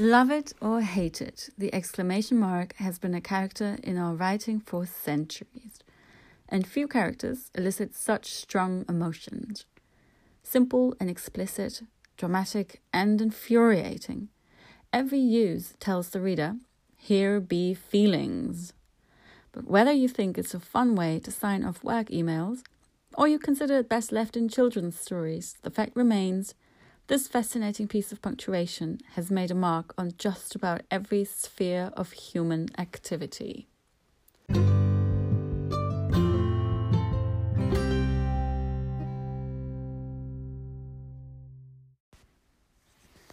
Love it or hate it, the exclamation mark has been a character in our writing for centuries, and few characters elicit such strong emotions. Simple and explicit, dramatic and infuriating, every use tells the reader, here be feelings. But whether you think it's a fun way to sign off work emails, or you consider it best left in children's stories, the fact remains this fascinating piece of punctuation has made a mark on just about every sphere of human activity.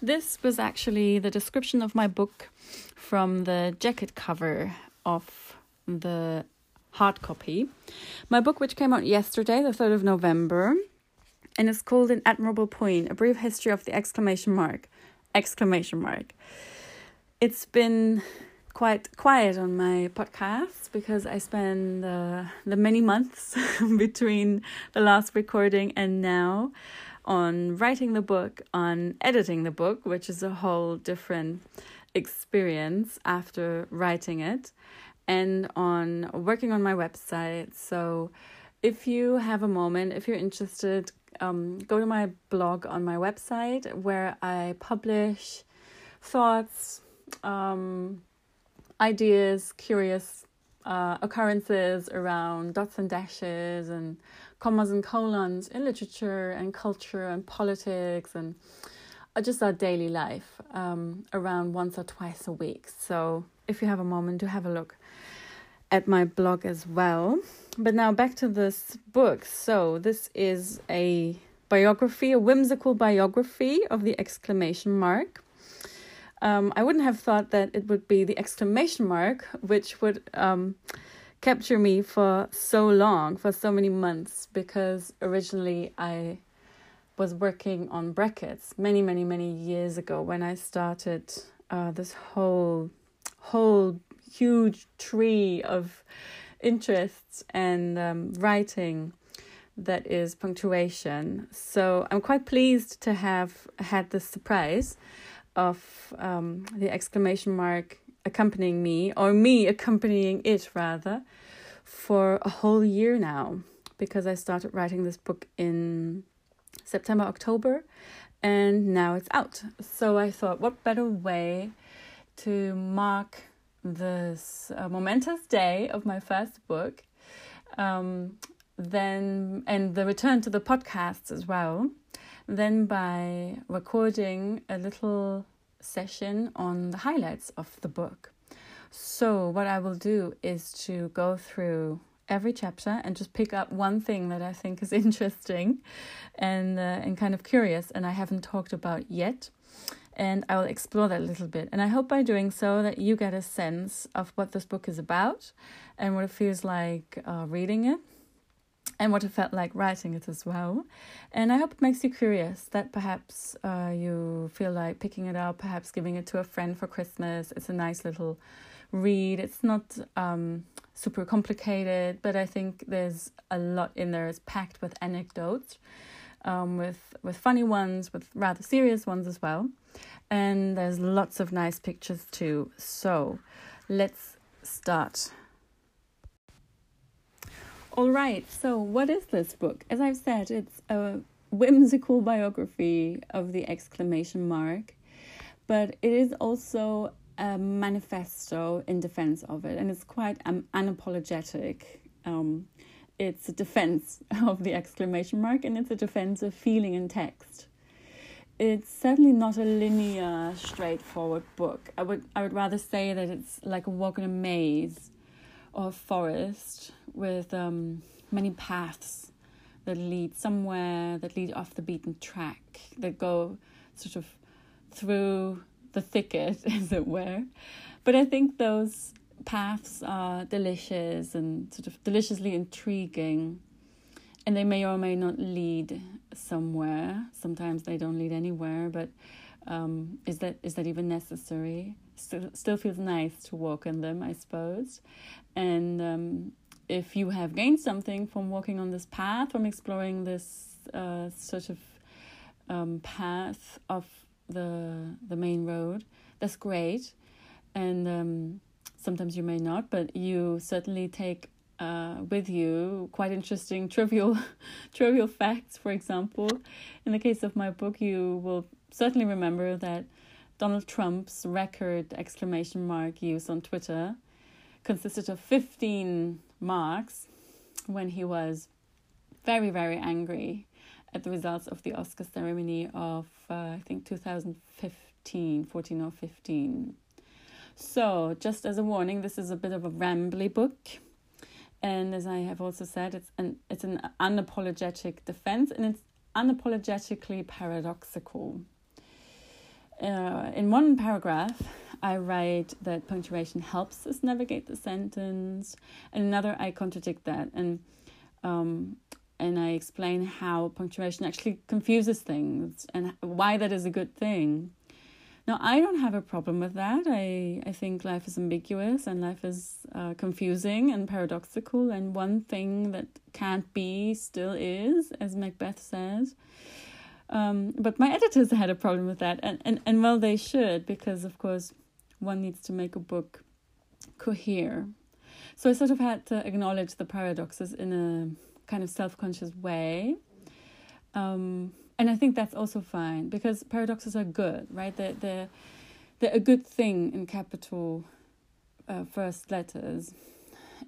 This was actually the description of my book from the jacket cover of the hard copy. My book, which came out yesterday, the 3rd of November, and it's called An Admirable Point, a brief history of the exclamation mark. Exclamation mark. It's been quite quiet on my podcast because I spend uh, the many months between the last recording and now on writing the book, on editing the book, which is a whole different experience after writing it, and on working on my website. So, if you have a moment, if you're interested, um, go to my blog on my website where I publish thoughts, um, ideas, curious uh, occurrences around dots and dashes and commas and colons in literature and culture and politics and uh, just our daily life um, around once or twice a week. So if you have a moment, to have a look at my blog as well. But now back to this book. So, this is a biography, a whimsical biography of the exclamation mark. Um, I wouldn't have thought that it would be the exclamation mark, which would um, capture me for so long, for so many months, because originally I was working on brackets many, many, many years ago when I started uh, this whole, whole huge tree of interests and um, writing that is punctuation. So I'm quite pleased to have had the surprise of um, the exclamation mark accompanying me, or me accompanying it rather, for a whole year now, because I started writing this book in September, October, and now it's out. So I thought, what better way to mark this uh, momentous day of my first book, um, then and the return to the podcasts as well, then by recording a little session on the highlights of the book. So what I will do is to go through every chapter and just pick up one thing that I think is interesting and uh, and kind of curious and I haven't talked about yet and I will explore that a little bit. And I hope by doing so that you get a sense of what this book is about and what it feels like uh, reading it and what it felt like writing it as well. And I hope it makes you curious that perhaps uh, you feel like picking it up, perhaps giving it to a friend for Christmas. It's a nice little read. It's not um, super complicated, but I think there's a lot in there. It's packed with anecdotes um, with with funny ones, with rather serious ones as well, and there's lots of nice pictures too. So, let's start. All right. So, what is this book? As I've said, it's a whimsical biography of the exclamation mark, but it is also a manifesto in defense of it, and it's quite um, unapologetic. Um, it's a defense of the exclamation mark and it's a defense of feeling in text. It's certainly not a linear, straightforward book. I would I would rather say that it's like a walk in a maze or a forest with um, many paths that lead somewhere, that lead off the beaten track, that go sort of through the thicket, as it were. But I think those paths are delicious and sort of deliciously intriguing. And they may or may not lead somewhere. Sometimes they don't lead anywhere, but um, is that is that even necessary? Still, still feels nice to walk in them, I suppose. And um, if you have gained something from walking on this path, from exploring this uh, sort of um, path of the the main road, that's great. And um, sometimes you may not, but you certainly take uh, with you quite interesting trivial trivial facts. For example, in the case of my book, you will certainly remember that Donald Trump's record exclamation mark use on Twitter consisted of 15 marks when he was very, very angry at the results of the Oscar ceremony of, uh, I think, 2015, 14 or 15. So, just as a warning, this is a bit of a rambly book. And as I have also said, it's an it's an unapologetic defense and it's unapologetically paradoxical. Uh, in one paragraph, I write that punctuation helps us navigate the sentence, and another I contradict that, and um, and I explain how punctuation actually confuses things and why that is a good thing. Now, I don't have a problem with that. I, I think life is ambiguous and life is uh, confusing and paradoxical, and one thing that can't be still is, as Macbeth says. Um, but my editors had a problem with that, and, and, and well, they should, because of course, one needs to make a book cohere. So I sort of had to acknowledge the paradoxes in a kind of self conscious way. Um, and I think that's also fine because paradoxes are good, right? They're, they're, they're a good thing in capital uh, first letters.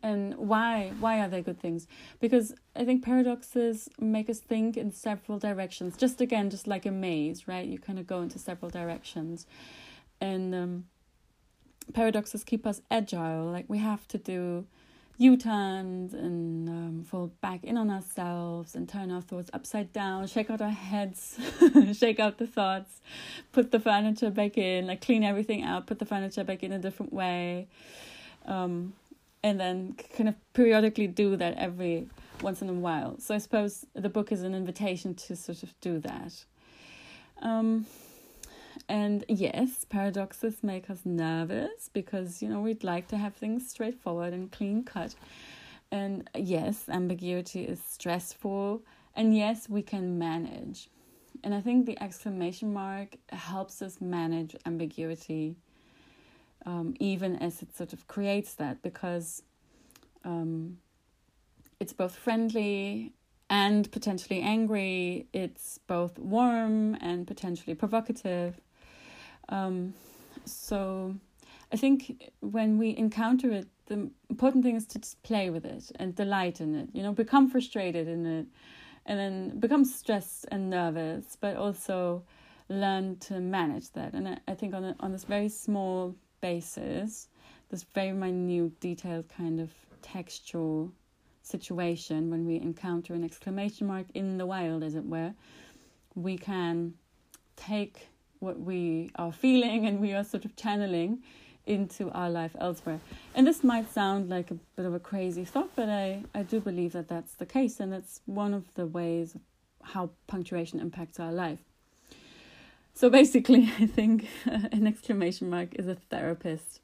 And why why are they good things? Because i think paradoxes make us think in several directions. Just again just like a maze right? You kind of go into several directions. And um, paradoxes keep us agile. Like we have to do u-turns and um, fall back in on ourselves and turn our thoughts upside down shake out our heads shake out the thoughts put the furniture back in like clean everything out put the furniture back in a different way um, and then kind of periodically do that every once in a while. So I suppose the book is an invitation to sort of do that. Um, and yes, paradoxes make us nervous because you know we'd like to have things straightforward and clean cut. And yes, ambiguity is stressful, and yes, we can manage. And I think the exclamation mark helps us manage ambiguity um, even as it sort of creates that because um, it's both friendly and potentially angry. It's both warm and potentially provocative. Um, so I think when we encounter it, the important thing is to just play with it and delight in it. You know, become frustrated in it, and then become stressed and nervous, but also learn to manage that. And I, I think on a, on this very small basis, this very minute, detailed kind of textual situation, when we encounter an exclamation mark in the wild, as it were, we can take what we are feeling and we are sort of channeling into our life elsewhere. And this might sound like a bit of a crazy thought, but I, I do believe that that's the case, and that's one of the ways how punctuation impacts our life. So basically, I think an exclamation mark is a therapist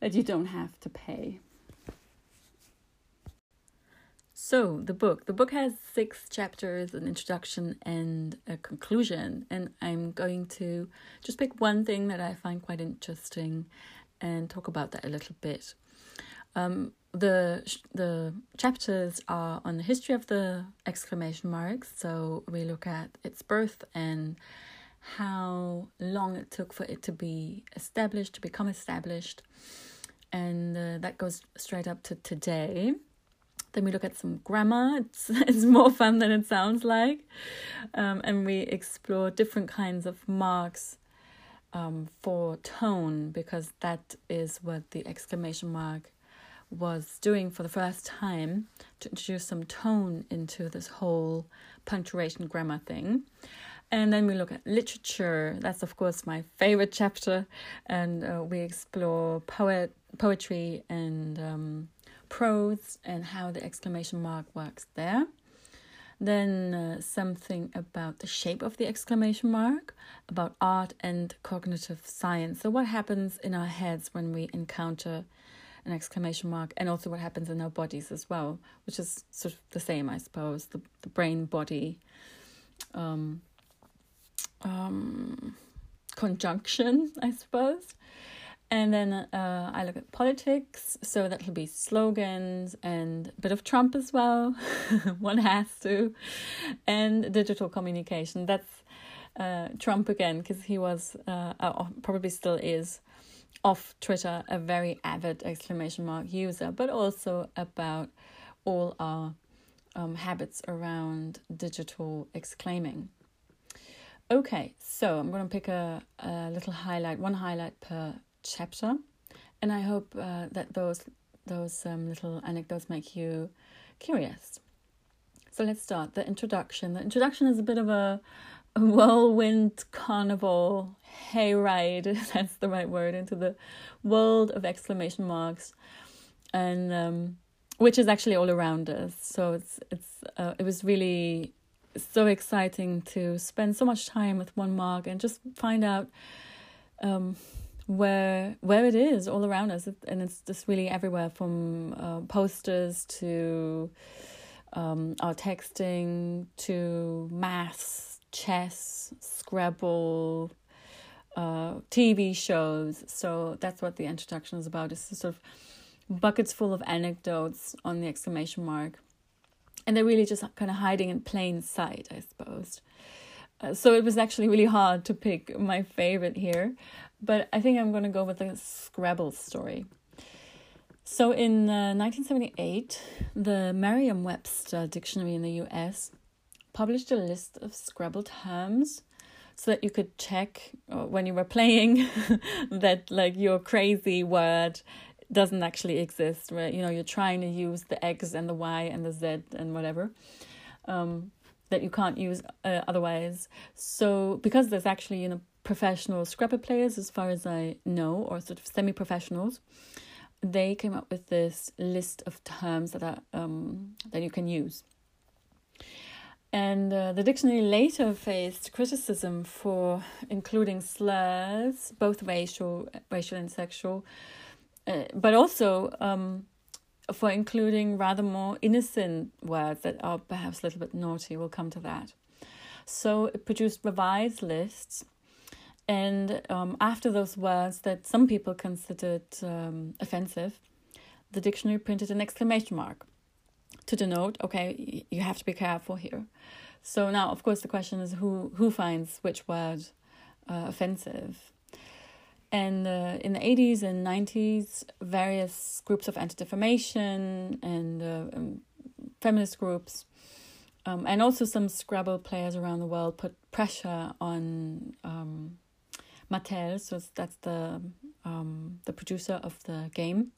that you don't have to pay. So, the book. The book has six chapters, an introduction and a conclusion. And I'm going to just pick one thing that I find quite interesting and talk about that a little bit. Um, the the chapters are on the history of the exclamation marks. So we look at its birth and how long it took for it to be established, to become established. And uh, that goes straight up to today. Then we look at some grammar. It's, it's more fun than it sounds like. Um, and we explore different kinds of marks um, for tone because that is what the exclamation mark was doing for the first time to introduce some tone into this whole punctuation grammar thing. And then we look at literature. That's, of course, my favorite chapter. And uh, we explore poet, poetry and um, prose and how the exclamation mark works there. Then uh, something about the shape of the exclamation mark, about art and cognitive science. So, what happens in our heads when we encounter an exclamation mark, and also what happens in our bodies as well, which is sort of the same, I suppose, the, the brain body um, um, conjunction, I suppose. And then uh, I look at politics, so that'll be slogans and a bit of Trump as well. One has to. And digital communication. That's uh, Trump again, because he was, uh, uh, probably still is, off Twitter, a very avid exclamation mark user, but also about all our um, habits around digital exclaiming. Okay, so I'm going to pick a, a little highlight, one highlight per chapter, and I hope uh, that those those um, little anecdotes make you curious. So let's start the introduction. The introduction is a bit of a, whirlwind carnival hayride. That's the right word into the world of exclamation marks, and um, which is actually all around us. So it's it's uh, it was really so exciting to spend so much time with one mark and just find out um, where where it is all around us, and it's just really everywhere from uh, posters to um, our texting to maths, chess, Scrabble, uh, TV shows. So that's what the introduction is about. It's sort of buckets full of anecdotes on the exclamation mark. And they're really just kind of hiding in plain sight, I suppose. Uh, so it was actually really hard to pick my favorite here, but I think I'm going to go with the Scrabble story. So in uh, 1978, the Merriam Webster Dictionary in the US published a list of Scrabble terms so that you could check uh, when you were playing that like your crazy word doesn't actually exist right you know you're trying to use the x and the y and the z and whatever um, that you can't use uh, otherwise so because there's actually you know professional scrabble players as far as i know or sort of semi-professionals they came up with this list of terms that are um, that you can use and uh, the dictionary later faced criticism for including slurs, both racial, racial and sexual, uh, but also um, for including rather more innocent words that are perhaps a little bit naughty. We'll come to that. So it produced revised lists. And um, after those words that some people considered um, offensive, the dictionary printed an exclamation mark to denote, okay, you have to be careful here. So now, of course, the question is who who finds which word uh, offensive. And uh, in the 80s and 90s, various groups of anti defamation and uh, um, feminist groups, um, and also some Scrabble players around the world, put pressure on um, Mattel, so that's the, um, the producer of the game,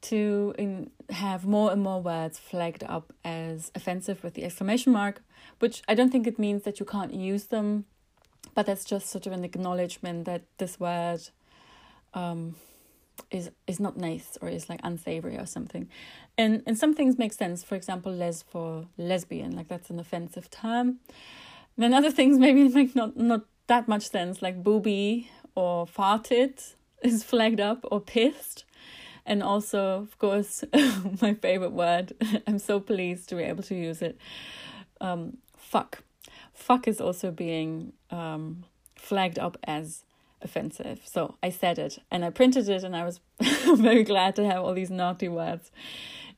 to in, have more and more words flagged up as offensive with the exclamation mark, which I don't think it means that you can't use them but that's just sort of an acknowledgement that this word um, is is not nice or is like unsavory or something. And and some things make sense. For example les for lesbian like that's an offensive term. Then other things maybe make not not that much sense like booby or farted is flagged up or pissed and also of course my favorite word i'm so pleased to be able to use it um, fuck fuck is also being um, flagged up as offensive. So I said it and I printed it, and I was very glad to have all these naughty words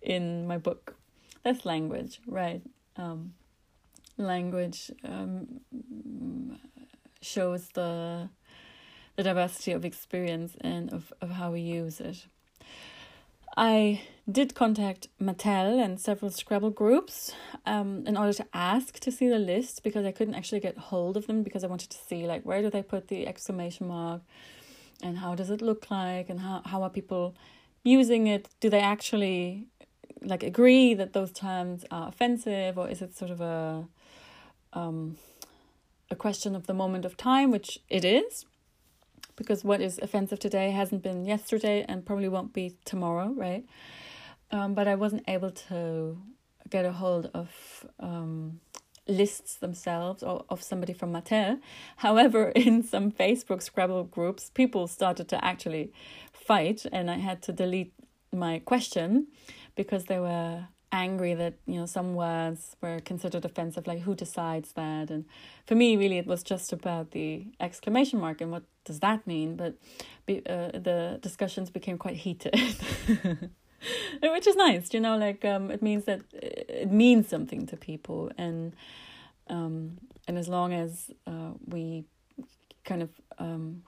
in my book. That's language, right? Um, language um, shows the the diversity of experience and of, of how we use it. I did contact Mattel and several Scrabble groups um, in order to ask to see the list because I couldn't actually get hold of them because I wanted to see like where do they put the exclamation mark and how does it look like and how, how are people using it? Do they actually like agree that those terms are offensive or is it sort of a um, a question of the moment of time, which it is? because what is offensive today hasn't been yesterday and probably won't be tomorrow, right? Um, but I wasn't able to get a hold of um, lists themselves or of somebody from Mattel. However, in some Facebook Scrabble groups, people started to actually fight, and I had to delete my question because they were angry that you know some words were considered offensive like who decides that? And for me really it was just about the exclamation mark and what does that mean? But be, uh, the discussions became quite heated. Which is nice you know like um it means that it means something to people. And um and as long as uh, we kind of um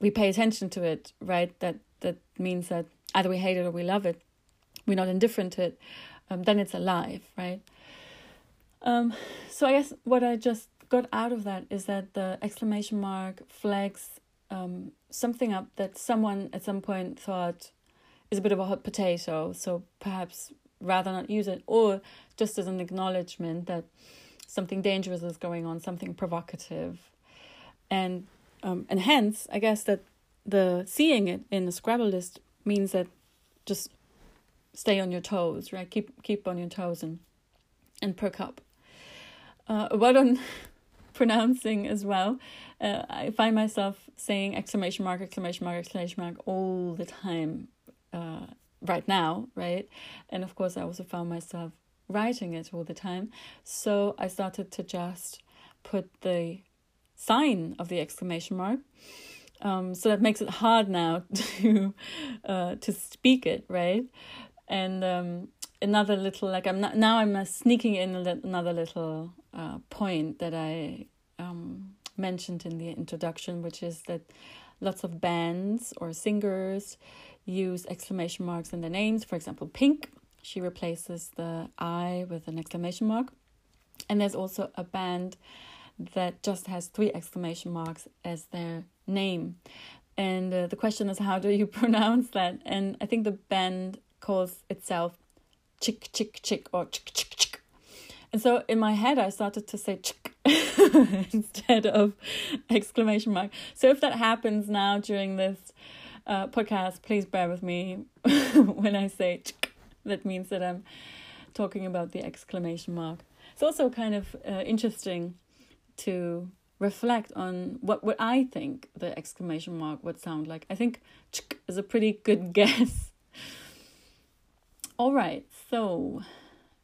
we pay attention to it right that that means that either we hate it or we love it we're not indifferent to it, um, then it's alive, right? Um, so I guess what I just got out of that is that the exclamation mark flags um, something up that someone at some point thought is a bit of a hot potato. So perhaps rather not use it, or just as an acknowledgement that something dangerous is going on, something provocative, and um, and hence I guess that the seeing it in the Scrabble list means that just stay on your toes, right? Keep keep on your toes and and perk up. Uh, on pronouncing as well. Uh, I find myself saying exclamation mark, exclamation mark, exclamation mark all the time uh, right now, right? And of course, I also found myself writing it all the time. So I started to just put the sign of the exclamation mark. Um, so that makes it hard now to uh, to speak it, right? And um, another little like I'm not, now I'm uh, sneaking in another little uh, point that I um, mentioned in the introduction, which is that lots of bands or singers use exclamation marks in their names. For example, Pink, she replaces the I with an exclamation mark, and there's also a band that just has three exclamation marks as their name. And uh, the question is, how do you pronounce that? And I think the band calls itself chick chick chick or chick chick chick. And so in my head I started to say chick instead of exclamation mark. So if that happens now during this uh, podcast, please bear with me when I say chick. That means that I'm talking about the exclamation mark. It's also kind of uh, interesting to reflect on what, what I think the exclamation mark would sound like. I think chick is a pretty good guess all right, so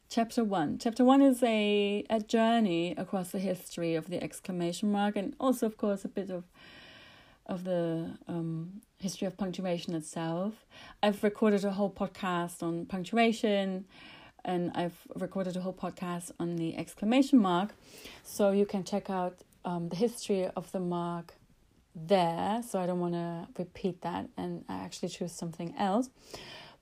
chapter one. Chapter one is a, a journey across the history of the exclamation mark and also, of course, a bit of of the um, history of punctuation itself. I've recorded a whole podcast on punctuation and I've recorded a whole podcast on the exclamation mark. So you can check out um, the history of the mark there. So I don't want to repeat that and I actually choose something else.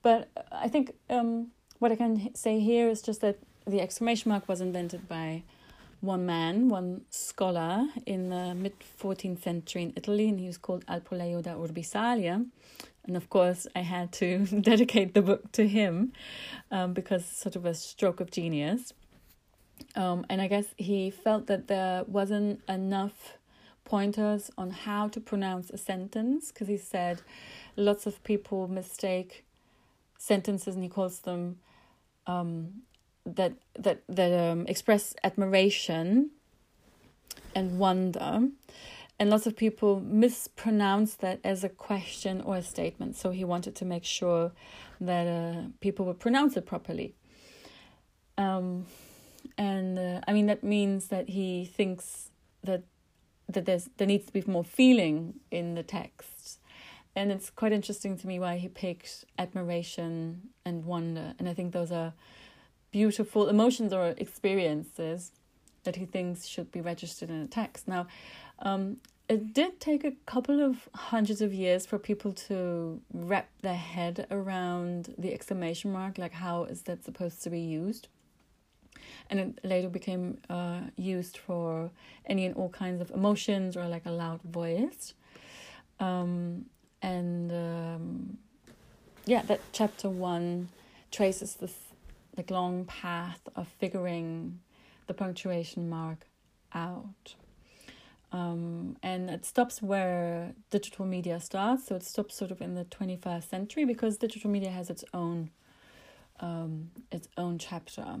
But I think um, what I can say here is just that the exclamation mark was invented by one man, one scholar in the mid 14th century in Italy, and he was called Alpoleio da Urbisaglia. And of course, I had to dedicate the book to him um, because sort of a stroke of genius. Um, and I guess he felt that there wasn't enough pointers on how to pronounce a sentence because he said lots of people mistake sentences and he calls them um, that that that um, express admiration and wonder. And lots of people mispronounce that as a question or a statement. So he wanted to make sure that uh, people would pronounce it properly. Um, and uh, i mean that means that he thinks that that there's there needs to be more feeling in the text and it's quite interesting to me why he picked admiration and wonder. And i think those are beautiful emotions or experiences that he thinks should be registered in a text. Now um, it did take a couple of hundreds of years for people to wrap their head around the exclamation mark like how is that supposed to be used? And it later became uh, used for any and all kinds of emotions or like a loud voice. Um, and um, yeah, that chapter one traces this like long path of figuring the punctuation mark out. Um, and it stops where digital media starts. So it stops sort of in the 21st century because digital media has its own um, its own chapter.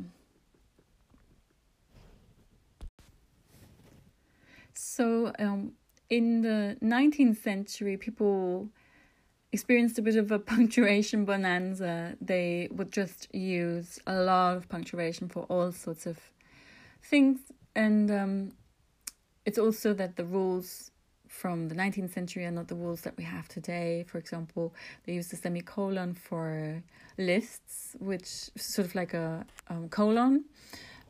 So um, in the 19th century, people experienced a bit of a punctuation bonanza. They would just use a lot of punctuation for all sorts of things, and um, it's also that the rules from the 19th century are not the rules that we have today. For example, they used the semicolon for lists, which sort of like a um, colon,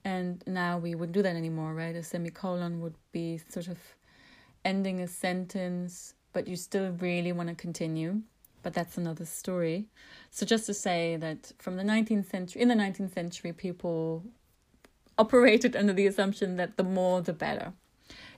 and now we wouldn't do that anymore, right? A semicolon would be sort of ending a sentence, but you still really want to continue. But that's another story. So just to say that from the 19th century, in the 19th century, people operated under the assumption that the more the better.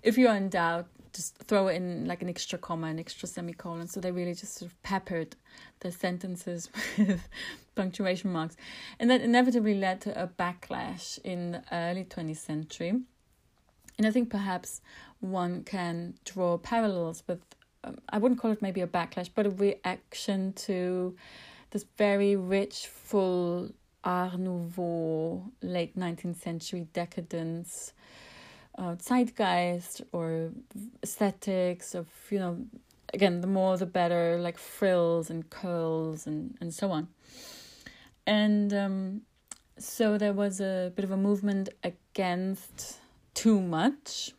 If you're in doubt, just throw in like an extra comma, an extra semicolon. So they really just sort of peppered the sentences with punctuation marks. And that inevitably led to a backlash in the early 20th century. And I think perhaps one can draw parallels with, I wouldn't call it maybe a backlash, but a reaction to this very rich, full Art Nouveau, late 19th century decadence uh, zeitgeist or aesthetics of you know again the more the better like frills and curls and and so on. And um, so there was a bit of a movement against too much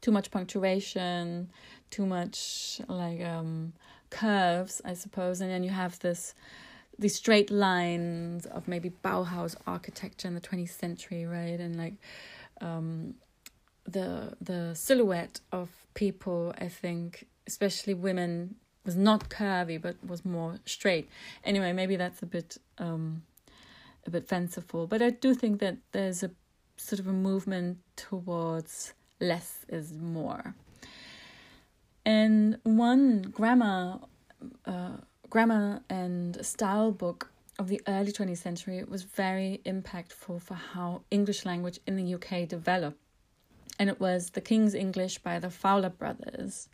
too much punctuation too much like um curves i suppose and then you have this these straight lines of maybe bauhaus architecture in the 20th century right? And like um the the silhouette of people i think especially women was not curvy but was more straight. Anyway maybe that's a bit um a bit fanciful but i do think that there's a sort of a movement towards less is more and one grammar uh, grammar and style book of the early 20th century was very impactful for how english language in the uk developed and it was The King's English by the Fowler Brothers.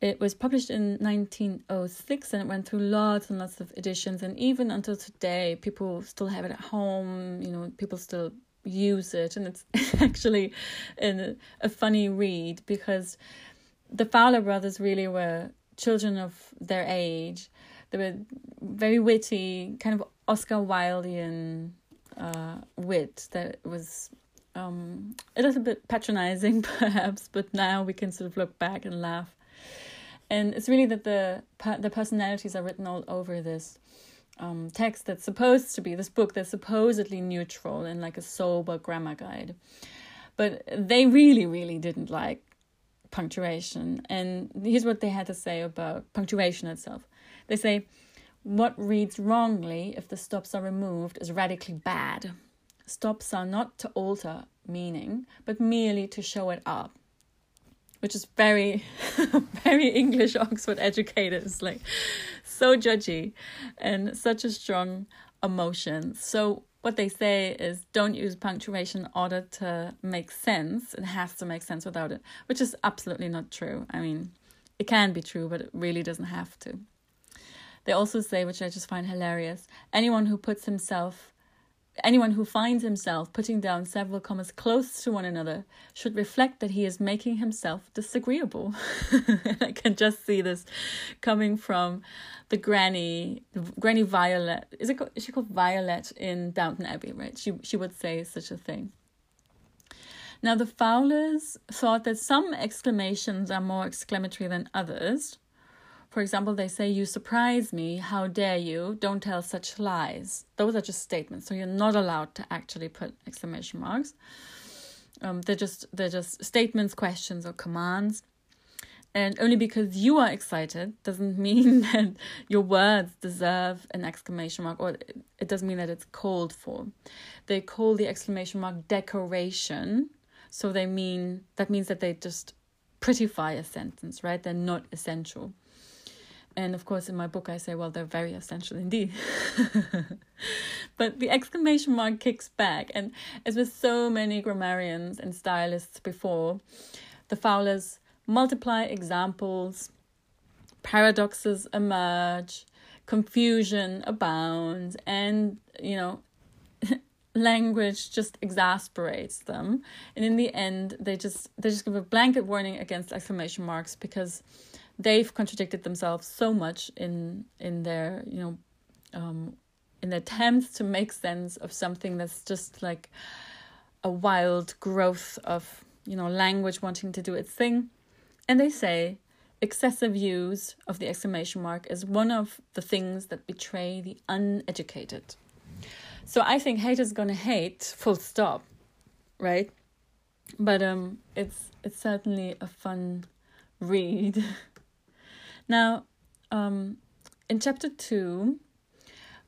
It was published in 1906 and it went through lots and lots of editions. And even until today, people still have it at home, you know, people still use it. And it's actually a, a funny read because the Fowler Brothers really were children of their age. They were very witty, kind of Oscar Wildean uh, wit that was um, a little bit patronizing, perhaps, but now we can sort of look back and laugh. And it's really that the the personalities are written all over this um, text that's supposed to be this book that's supposedly neutral and like a sober grammar guide, but they really, really didn't like punctuation. And here's what they had to say about punctuation itself. They say, "What reads wrongly if the stops are removed is radically bad." stops are not to alter meaning, but merely to show it up. Which is very, very English Oxford educators, like so judgy and such a strong emotion. So, what they say is don't use punctuation in order to make sense. It has to make sense without it, which is absolutely not true. I mean, it can be true, but it really doesn't have to. They also say, which I just find hilarious anyone who puts himself anyone who finds himself putting down several commas close to one another should reflect that he is making himself disagreeable. I can just see this coming from the granny, granny Violet. Is it called, she called Violet in Downton Abbey? Right? She she would say such a thing. Now the Fowlers thought that some exclamations are more exclamatory than others. For example, they say, You surprise me, how dare you, don't tell such lies. Those are just statements, so you're not allowed to actually put exclamation marks. Um, they're just they're just statements, questions, or commands. And only because you are excited doesn't mean that your words deserve an exclamation mark, or it doesn't mean that it's called for. They call the exclamation mark decoration, so they mean that means that they just prettify a sentence, right? They're not essential. And of course, in my book, I say, well, they're very essential indeed. but the exclamation mark kicks back. And as with so many grammarians and stylists before, the Fowlers multiply examples, paradoxes emerge, confusion abounds, and, you know, language just exasperates them and in the end they just they just give a blanket warning against exclamation marks because they've contradicted themselves so much in in their you know um, in attempts to make sense of something that's just like a wild growth of you know language wanting to do its thing. And they say excessive use of the exclamation mark is one of the things that betray the uneducated. So i think hate is going to hate full stop right? But um it's it's certainly a fun read now um in chapter 2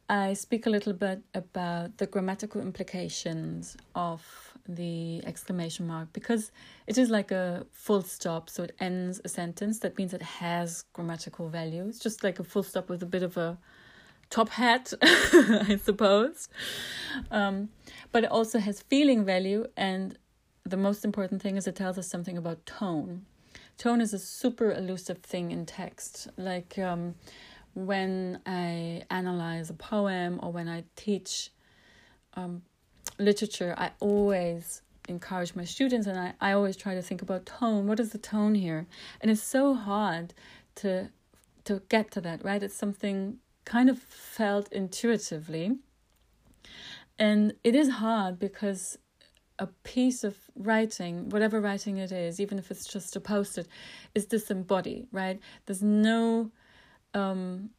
I speak a little bit about the grammatical implications of the exclamation mark because it is like a full stop, so it ends a sentence. That means it has grammatical value. It's just like a full stop with a bit of a top hat, I suppose. Um, but it also has feeling value, and the most important thing is it tells us something about tone. Tone is a super elusive thing in text. Like, um, when I analyze a poem or when I teach um, literature, I always encourage my students and I, I always try to think about tone. What is the tone here? And it's so hard to to get to that, right? It's something kind of felt intuitively. And it is hard because a piece of writing, whatever writing it is, even if it's just a post it, is disembodied, right? There's no um,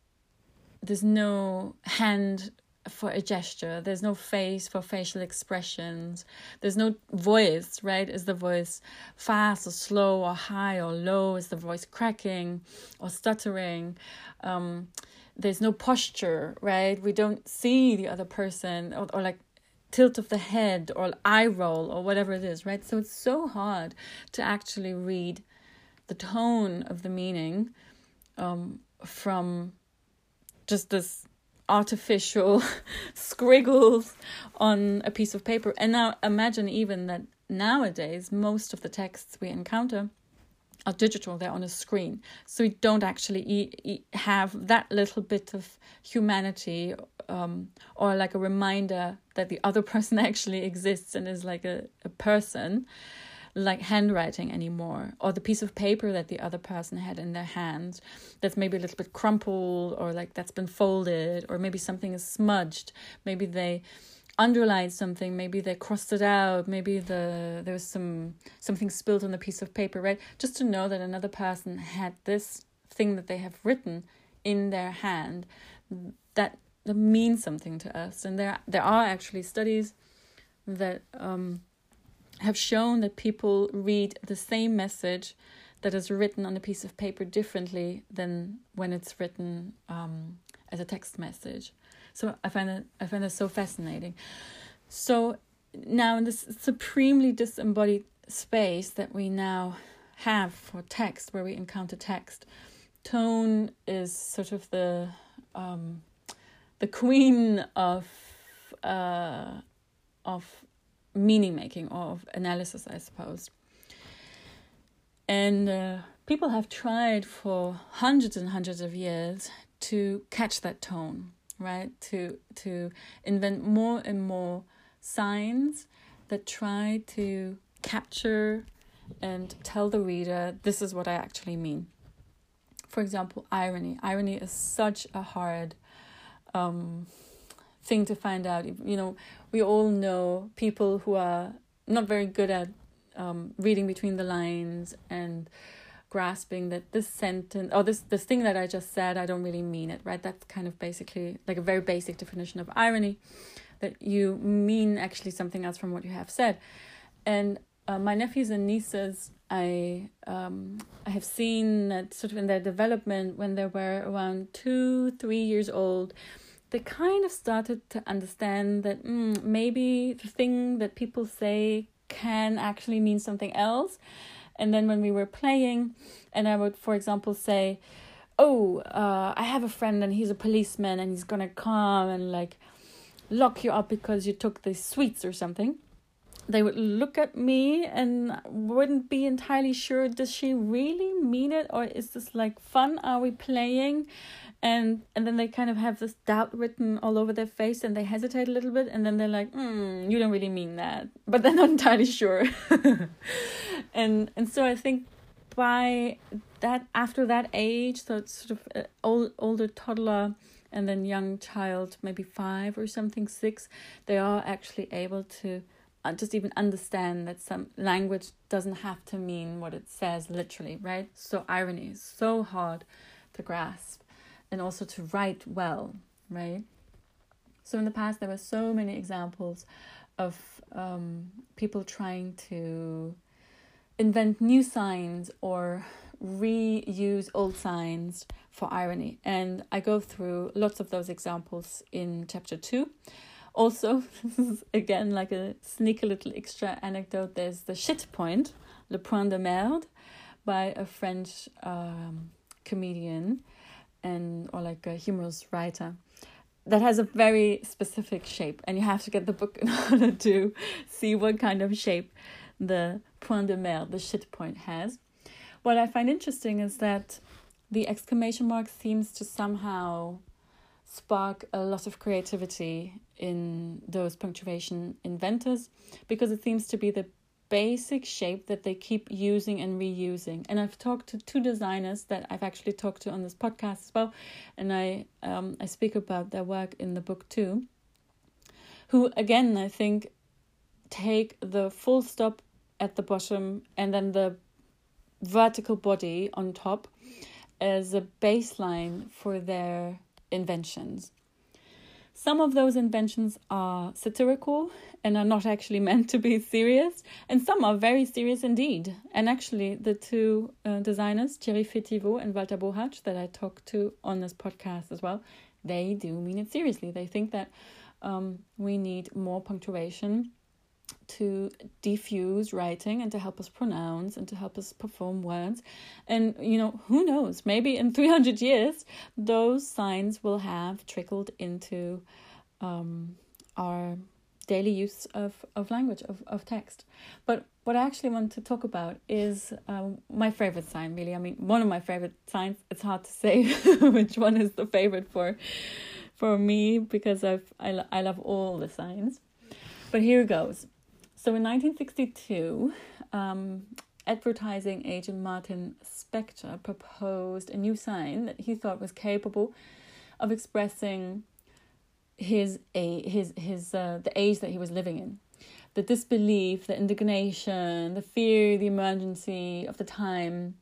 there's no hand for a gesture. There's no face for facial expressions. There's no voice right? Is the voice fast or slow or high or low? Is the voice cracking or stuttering? Um, there's no posture right? We don't see the other person or, or like tilt of the head or eye roll or whatever it is right so it's so hard to actually read the tone of the meaning um, from just this artificial scriggles on a piece of paper. And now imagine even that nowadays most of the texts we encounter are digital, they're on a screen. So we don't actually e- e- have that little bit of humanity um, or like a reminder that the other person actually exists and is like a, a person like handwriting anymore or the piece of paper that the other person had in their hand that's maybe a little bit crumpled or like that's been folded or maybe something is smudged. Maybe they underlined something maybe they crossed it out maybe the there was some something spilled on the piece of paper right? Just to know that another person had this thing that they have written in their hand that that means something to us and there there are actually studies that um have shown that people read the same message that is written on a piece of paper differently than when it's written um, as a text message. So I find that I find that so fascinating. So now in this supremely disembodied space that we now have for text, where we encounter text, tone is sort of the um, the queen of uh, of meaning making or of analysis, I suppose. And uh, people have tried for hundreds and hundreds of years to catch that tone, right? To to invent more and more signs that try to capture and tell the reader this is what I actually mean. For example, irony. Irony is such a hard um, thing to find out. You know, we all know people who are not very good at um, reading between the lines and grasping that this sentence or this this thing that I just said, I don't really mean it, right? That's kind of basically like a very basic definition of irony, that you mean actually something else from what you have said. And uh, my nephews and nieces, I um I have seen that sort of in their development when they were around two, three years old they kind of started to understand that mm, maybe the thing that people say can actually mean something else. And then when we were playing, and I would, for example, say, Oh, uh, I have a friend and he's a policeman and he's gonna come and like lock you up because you took the sweets or something. They would look at me and wouldn't be entirely sure does she really mean it or is this like fun? Are we playing? and and then they kind of have this doubt written all over their face and they hesitate a little bit and then they're like mm, you don't really mean that but they're not entirely sure and and so i think by that after that age, so it's sort of uh, old older toddler and then young child, maybe five or something, six, they are actually able to just even understand that some language doesn't have to mean what it says literally, right? So irony is so hard to grasp and also to write well, right? So in the past, there were so many examples of um, people trying to invent new signs or reuse old signs for irony. And I go through lots of those examples in chapter two. Also, this is again like a sneaky little extra anecdote. There's the shit point, le point de merde, by a French um, comedian and or like a humorous writer that has a very specific shape and you have to get the book in order to see what kind of shape the point de merde, the shit point has. What I find interesting is that the exclamation mark seems to somehow spark a lot of creativity in those punctuation inventors because it seems to be the basic shape that they keep using and reusing. And I've talked to two designers that I've actually talked to on this podcast as well, and I um I speak about their work in the book too. Who again I think take the full stop at the bottom and then the vertical body on top as a baseline for their inventions. Some of those inventions are satirical and are not actually meant to be serious, and some are very serious indeed. And actually, the two uh, designers, Thierry Fetiveau and Walter Bohatsch, that I talked to on this podcast as well, they do mean it seriously. They think that um, we need more punctuation to diffuse writing and to help us pronounce and to help us perform words. And, you know, who knows? Maybe in 300 years, those signs will have trickled into um, our daily use of, of language, of, of text. But what I actually want to talk about is um, my favorite sign, really. I mean, one of my favorite signs. It's hard to say which one is the favorite for for me because I've I, I love all the signs. But here goes. So in 1962, um, advertising agent Martin Spector proposed a new sign that he thought was capable of expressing his his his uh, the age that he was living in. The disbelief the indignation the fear the emergency of the time.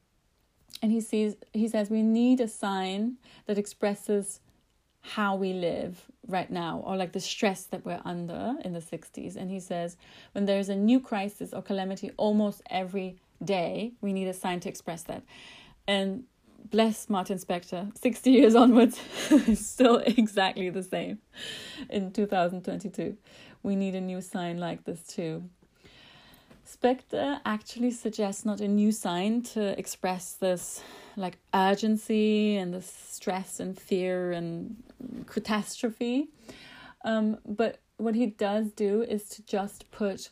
And he sees he says we need a sign that expresses how we live right now or like the stress that we're under in the 60s and he says when there's a new crisis or calamity almost every day we need a sign to express that. And bless martin spector 60 years onwards still exactly the same in 2022 we need a new sign like this too. Spector actually suggests not a new sign to express this like urgency and the stress and fear and catastrophe. Um, but what he does do is to just put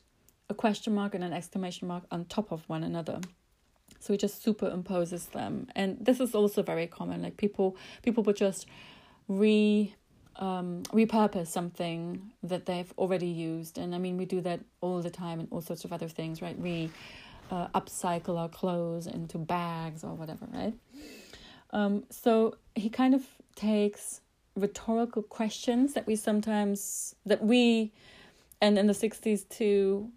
a question mark and an exclamation mark on top of one another. So he just superimposes them. And this is also very common. Like people people would just re um, repurpose something that they've already used. And I mean, we do that all the time and all sorts of other things, right? We uh, upcycle our clothes into bags or whatever, right? Um, so he kind of takes rhetorical questions that we sometimes, that we, and in the 60s too,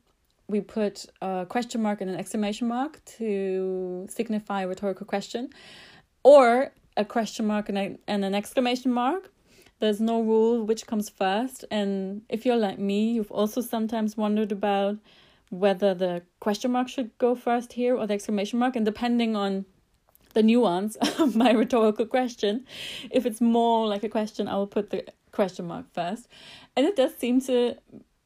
we put a question mark and an exclamation mark to signify a rhetorical question, or a question mark and, a, and an exclamation mark there's no rule which comes first. And if you're like me, you've also sometimes wondered about whether the question mark should go first here or the exclamation mark. And depending on the nuance of my rhetorical question, if it's more like a question, I will put the question mark first. And it does seem to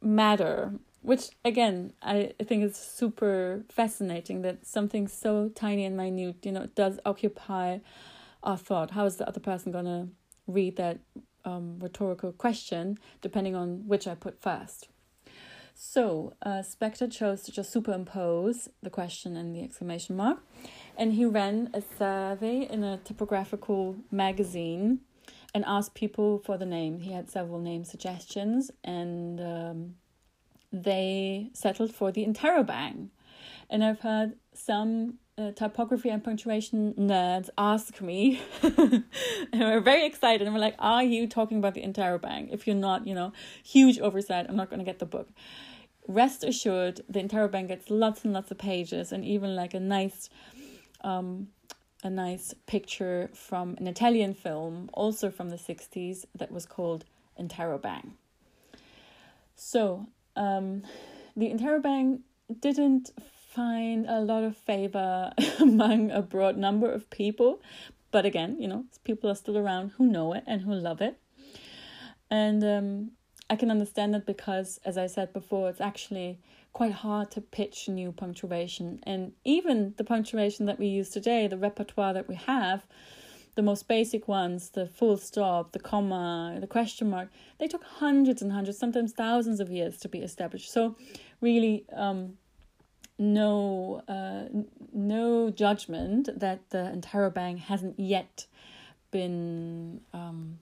matter, which again, I think is super fascinating that something so tiny and minute, you know, does occupy our thought. How is the other person going to read that um, rhetorical question depending on which I put first. So uh, Spector chose to just superimpose the question and the exclamation mark, and he ran a survey in a typographical magazine and asked people for the name. He had several name suggestions, and um, they settled for the interrobang. And I've heard some uh, typography and punctuation nerds ask me, and we're very excited, and we're like, "Are you talking about the interrobang? If you're not, you know, huge oversight. I'm not going to get the book." Rest assured, the interrobang gets lots and lots of pages, and even like a nice, um, a nice picture from an Italian film, also from the '60s, that was called Interrobang. So, um, the interrobang didn't find a lot of favor among a broad number of people. But again, you know, people are still around who know it and who love it. And um, I can understand it because, as I said before, it's actually quite hard to pitch new punctuation. And even the punctuation that we use today, the repertoire that we have, the most basic ones, the full stop, the comma, the question mark, they took hundreds and hundreds, sometimes thousands of years to be established. So, really, um, no uh, no judgment that the entire interrobang hasn't yet been um,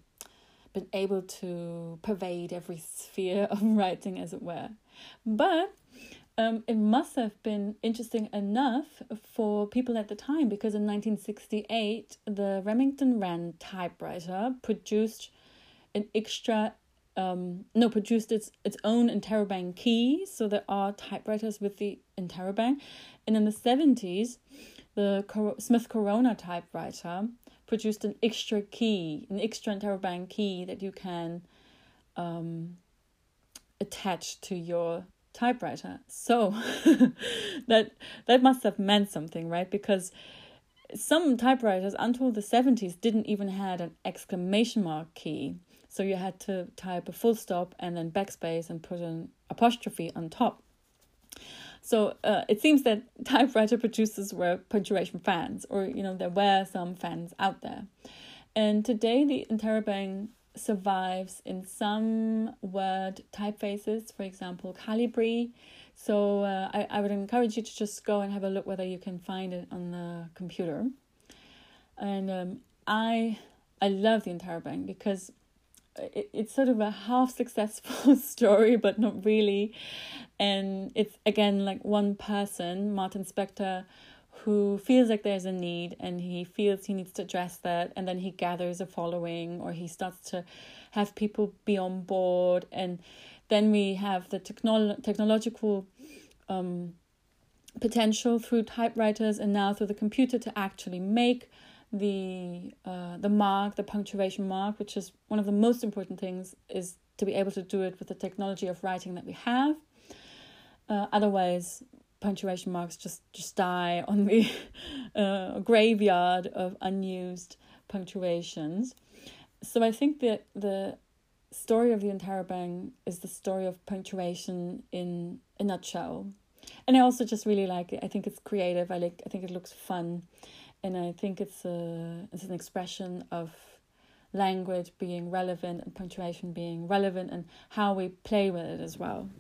been able to pervade every sphere of writing, as it were. But um, it must have been interesting enough for people at the time because in 1968, the Remington Rand typewriter produced an extra um, no produced its its own interrobang key. So there are typewriters with the interrobang, and in the seventies, the Smith Corona typewriter produced an extra key, an extra interrobang key that you can um, attach to your typewriter. So that that must have meant something, right? Because some typewriters until the 70s didn't even had an exclamation mark key so you had to type a full stop and then backspace and put an apostrophe on top. So uh, it seems that typewriter producers were punctuation fans, or you know there were some fans out there. And today the interrobang survives in some word typefaces, for example, Calibri. So uh, I, I would encourage you to just go and have a look whether you can find it on the computer. And um, I I love the interrobang because it, it's sort of a half successful story, but not really. And it's again like one person, Martin Spector, who feels like there's a need and he feels he needs to address that. And then he gathers a following or he starts to have people be on board. And then we have the technolo- technological um, potential through typewriters and now through the computer to actually make the uh, the mark, the punctuation mark, which is one of the most important things, is to be able to do it with the technology of writing that we have. Uh, otherwise, punctuation marks just just die on the uh, graveyard of unused punctuations. So I think that the story of the interrobang is the story of punctuation in a nutshell. And I also just really like it. I think it's creative. I like I think it looks fun and I think it's a it's an expression of language being relevant and punctuation being relevant and how we play with it as well.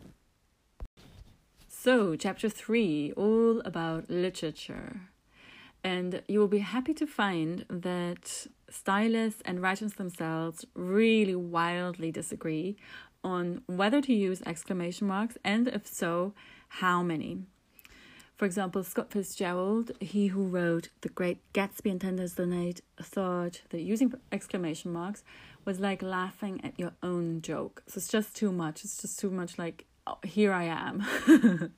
So, chapter 3, all about literature. And you will be happy to find that stylists and writers themselves really wildly disagree on whether to use exclamation marks and if so, how many. For example, Scott Fitzgerald, he who wrote The Great Gatsby and Tender Is the Night, thought that using exclamation marks was like laughing at your own joke. So it's just too much. It's just too much like, oh, here I am.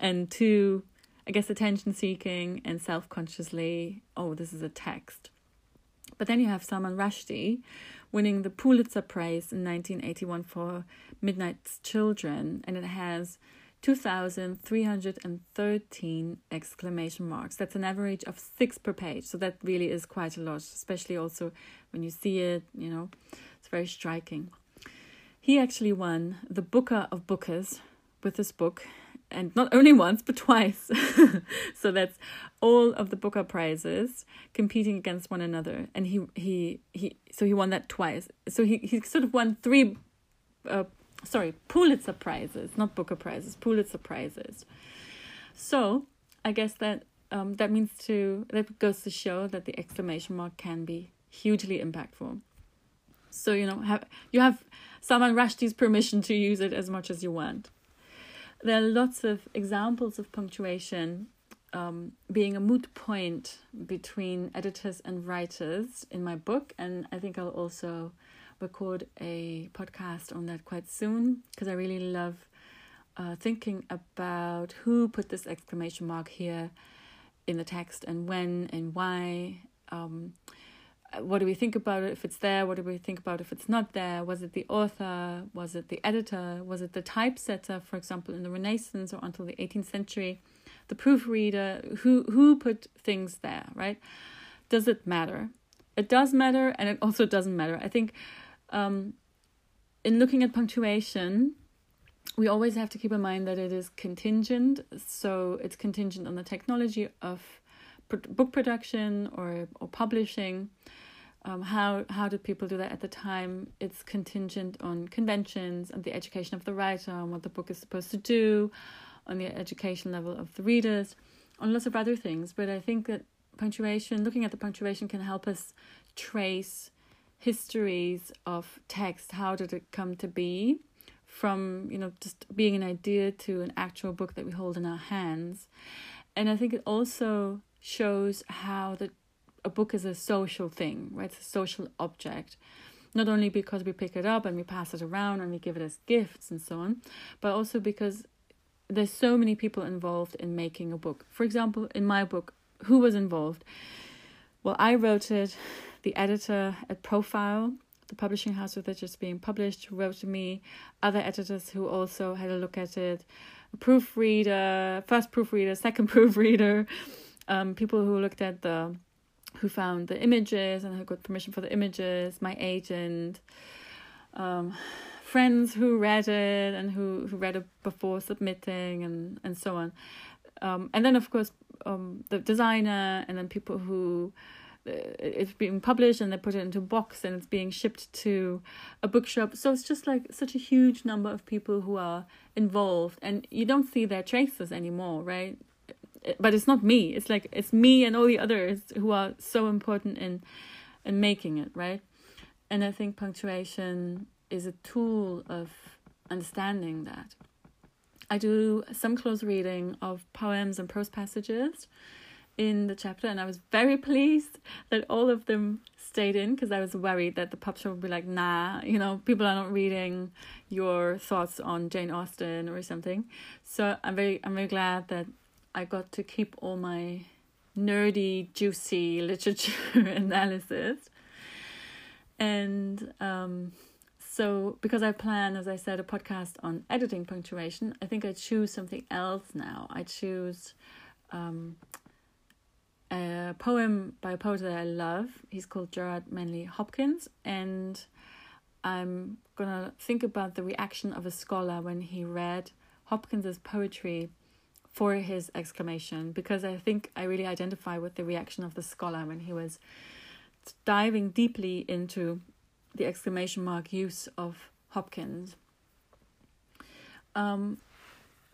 and too, I guess, attention seeking and self consciously, oh, this is a text. But then you have Salman Rushdie winning the Pulitzer Prize in 1981 for Midnight's Children, and it has 2,313 exclamation marks. That's an average of six per page. So that really is quite a lot, especially also when you see it, you know, it's very striking. He actually won the Booker of Bookers with this book, and not only once, but twice. so that's all of the Booker prizes competing against one another. And he, he, he, so he won that twice. So he, he sort of won three uh, sorry, Pulitzer prizes, not Booker prizes, Pulitzer prizes. So I guess that um, that means to that goes to show that the exclamation mark can be hugely impactful. So you know have you have Salman Rushdie's permission to use it as much as you want. There are lots of examples of punctuation um, being a moot point between editors and writers in my book, and I think I'll also record a podcast on that quite soon because I really love uh, thinking about who put this exclamation mark here in the text and when and why. Um, what do we think about it if it's there? What do we think about if it's not there? Was it the author? Was it the editor? Was it the typesetter, for example, in the Renaissance or until the 18th century? The proofreader? Who who put things there, right? Does it matter? It does matter, and it also doesn't matter. I think um, in looking at punctuation, we always have to keep in mind that it is contingent. So it's contingent on the technology of book production or or publishing. Um, how how did people do that at the time? It's contingent on conventions and the education of the writer and what the book is supposed to do, on the education level of the readers, on lots of other things. But I think that punctuation, looking at the punctuation, can help us trace histories of text. How did it come to be? From you know just being an idea to an actual book that we hold in our hands, and I think it also shows how the a book is a social thing, right? It's a social object. Not only because we pick it up and we pass it around and we give it as gifts and so on, but also because there's so many people involved in making a book. For example, in my book, who was involved? Well, I wrote it, the editor at Profile, the publishing house with it just being published, wrote to me, other editors who also had a look at it, a proofreader, first proofreader, second proofreader, um, people who looked at the, who found the images and who got permission for the images, my agent, um, friends who read it and who, who read it before submitting and, and so on. Um, and then, of course, um, the designer and then people who it's being published and they put it into a box and it's being shipped to a bookshop. So it's just like such a huge number of people who are involved and you don't see their traces anymore, right? but it's not me it's like it's me and all the others who are so important in in making it right and i think punctuation is a tool of understanding that i do some close reading of poems and prose passages in the chapter and i was very pleased that all of them stayed in because i was worried that the publisher would be like nah you know people are not reading your thoughts on jane austen or something so i'm very i'm very glad that I got to keep all my nerdy, juicy literature analysis. And um, so, because I plan, as I said, a podcast on editing punctuation, I think I choose something else now. I choose um, a poem by a poet that I love. He's called Gerard Manley Hopkins, and I'm gonna think about the reaction of a scholar when he read Hopkins's poetry for his exclamation because I think I really identify with the reaction of the scholar when he was diving deeply into the exclamation mark use of Hopkins. Um,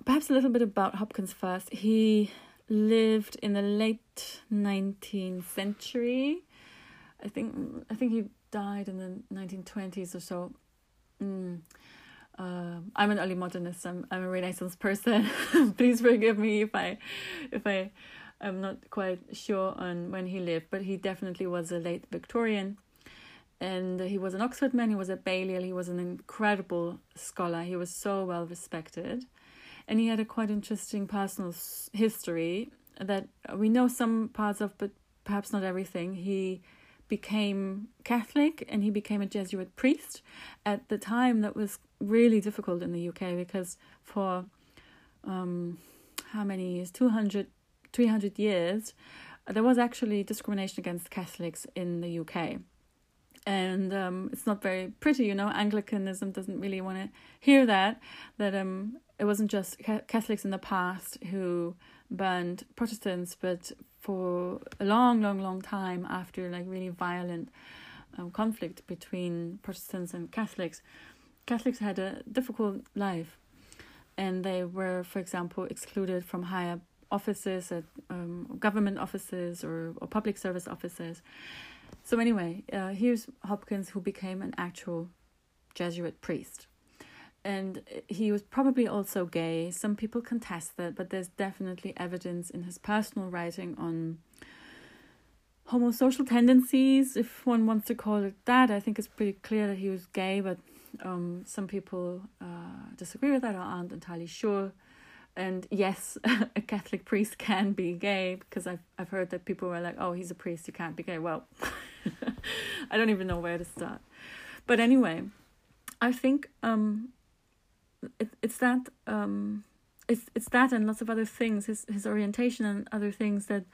perhaps a little bit about Hopkins first. He lived in the late 19th century. I think I think he died in the 1920s or so. Mm uh, I'm an early modernist. I'm I'm a Renaissance person. Please forgive me if I if I am not quite sure on when he lived, but he definitely was a late Victorian. And he was an Oxford man, he was at Balliol, he was an incredible scholar, he was so well respected. And he had a quite interesting personal history that we know some parts of, but perhaps not everything. He became Catholic and he became a Jesuit priest. At the time, that was really difficult in the UK because for um, how many years? 200, 300 years, there was actually discrimination against Catholics in the UK. And um, it's not very pretty, you know. Anglicanism doesn't really want to hear that. That um, it wasn't just Catholics in the past who burned Protestants, but for a long, long, long time after like really violent um, conflict between Protestants and Catholics, Catholics had a difficult life, and they were, for example, excluded from higher offices at um, government offices or, or public service offices. So anyway, uh, here's Hopkins who became an actual Jesuit priest. and he was probably also gay. Some people contest that, but there's definitely evidence in his personal writing on homosocial tendencies, if one wants to call it that. I think it's pretty clear that he was gay, but um, some people uh, disagree with that or aren't entirely sure. And yes, a Catholic priest can be gay because I've I've heard that people were like, "Oh, he's a priest, you can't be gay." Well, I don't even know where to start. But anyway, I think um, it, it's that um, it's it's that and lots of other things, his his orientation and other things that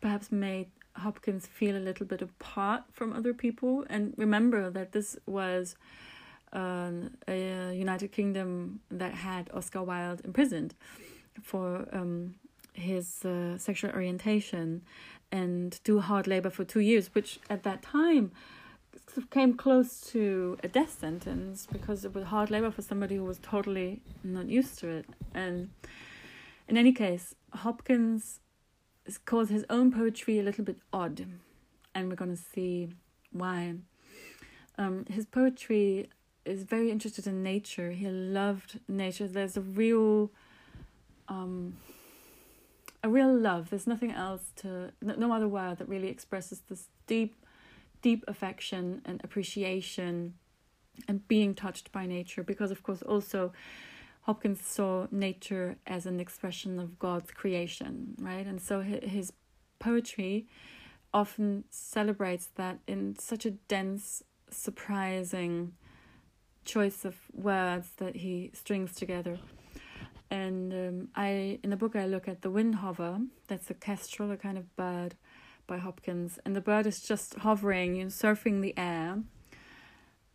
perhaps made Hopkins feel a little bit apart from other people. And remember that this was uh, a United Kingdom that had Oscar Wilde imprisoned for um, his uh, sexual orientation and do hard labor for two years, which at that time came close to a death sentence because it was hard labor for somebody who was totally not used to it. And in any case, Hopkins calls his own poetry a little bit odd, and we're going to see why. Um, his poetry is very interested in nature. He loved nature. There's a real, um, a real love. There's nothing else to, no other word that really expresses this deep deep affection and appreciation and being touched by nature because of course also Hopkins saw nature as an expression of God's creation, right? And so his poetry often celebrates that in such a dense, surprising choice of words that he strings together. And um, I, in the book, I look at the windhover. That's a kestrel, a kind of bird by Hopkins, and the bird is just hovering, you know, surfing the air.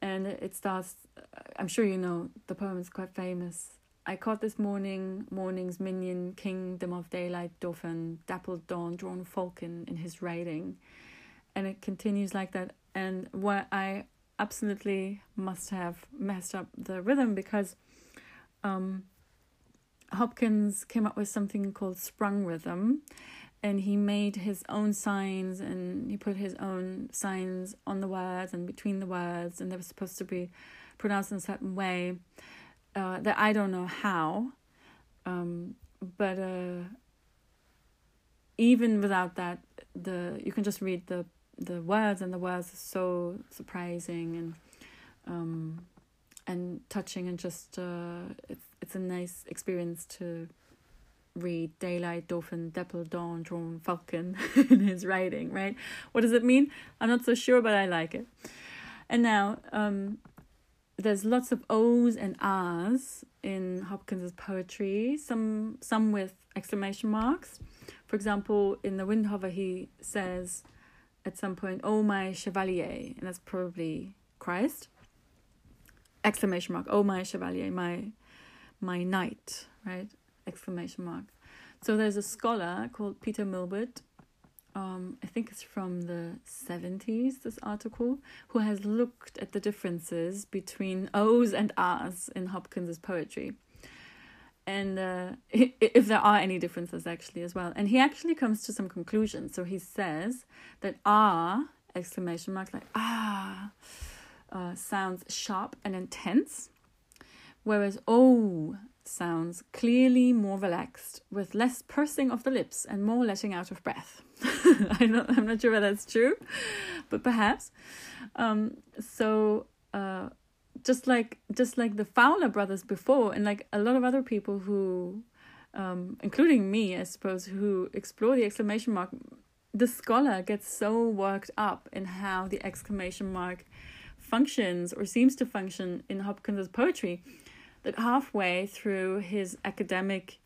And it starts. I'm sure you know the poem is quite famous. I caught this morning, morning's minion, kingdom of daylight, dauphin, dappled dawn, drawn falcon in his riding, and it continues like that. And what I absolutely must have messed up the rhythm because um, Hopkins came up with something called sprung rhythm, and he made his own signs and he put his own signs on the words and between the words and they were supposed to be pronounced in a certain way uh, that I don't know how um, but uh, even without that the you can just read the the words and the words are so surprising and um, and touching and just uh, it's it's a nice experience to read daylight, dolphin dapple, dawn, drawn, falcon in his writing, right? What does it mean? I'm not so sure, but I like it. And now, um, there's lots of O's and R's in Hopkins's poetry, some some with exclamation marks. For example, in The Windhover, he says at some point, Oh, my chevalier, and that's probably Christ. Exclamation mark, Oh, my chevalier, my my knight, right? exclamation mark. So there's a scholar called Peter Milward. Um, I think it's from the 70s, this article, who has looked at the differences between O's and R's in Hopkins's poetry. And uh, if there are any differences actually as well. And he actually comes to some conclusions. So he says that R, exclamation mark, like ah, uh, sounds sharp and intense, whereas oh sounds clearly more relaxed, with less pursing of the lips and more letting out of breath. I'm, not, I'm not sure whether that's true, but perhaps. Um, so, uh, just like just like the Fowler brothers before, and like a lot of other people who, um, including me, I suppose, who explore the exclamation mark, the scholar gets so worked up in how the exclamation mark functions or seems to function in Hopkins's poetry that halfway through his academic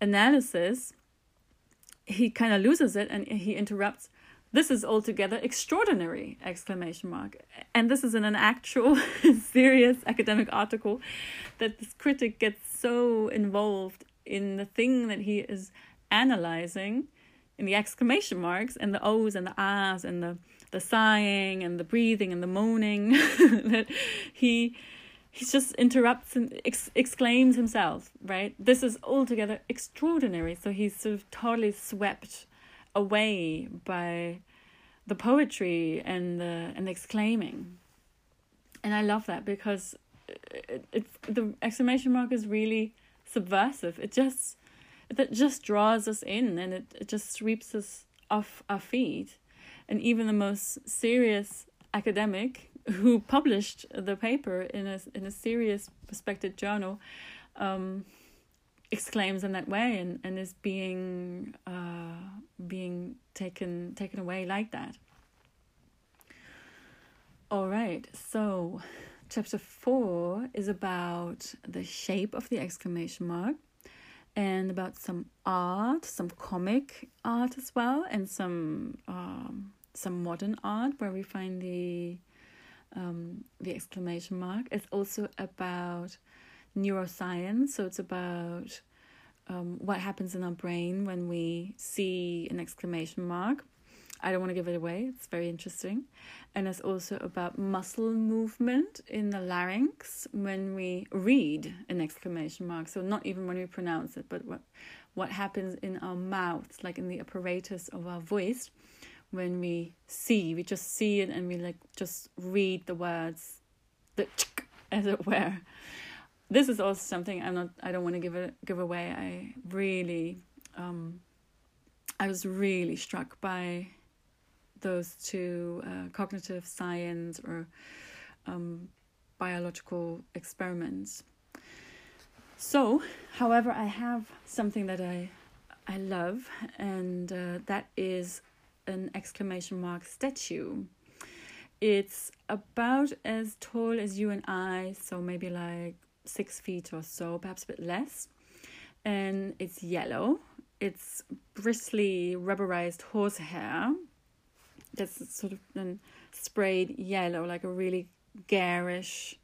analysis, he kind of loses it and he interrupts this is altogether extraordinary exclamation mark and this is in an actual serious academic article that this critic gets so involved in the thing that he is analyzing in the exclamation marks and the o's and the ahs and the the sighing and the breathing and the moaning that he he just interrupts and ex- exclaims himself, right? This is altogether extraordinary. So he's sort of totally swept away by the poetry and the and the exclaiming. And I love that because it, it's the exclamation mark is really subversive. It just that just draws us in and it, it just sweeps us off our feet. And even the most serious academic who published the paper in a in a serious respected journal um, exclaims in that way and, and is being uh, being taken taken away like that. All right, so chapter four is about the shape of the exclamation mark and about some art, some comic art as well, and some um, some modern art where we find the um, the exclamation mark. It's also about neuroscience, so it's about um, what happens in our brain when we see an exclamation mark. I don't want to give it away, it's very interesting. And it's also about muscle movement in the larynx when we read an exclamation mark. So, not even when we pronounce it, but what, what happens in our mouths, like in the apparatus of our voice when we see, we just see it and we like just read the words, the as it were. This is also something I'm not. I don't want to give it give away. I really, um, I was really struck by those two uh, cognitive science or um, biological experiments. So, however, I have something that I I love, and uh, that is an exclamation mark statue. It's about as tall as you and I, so maybe like six feet or so, perhaps a bit less. And it's yellow. It's bristly, rubberized horsehair that's sort of then sprayed yellow, like a really garish,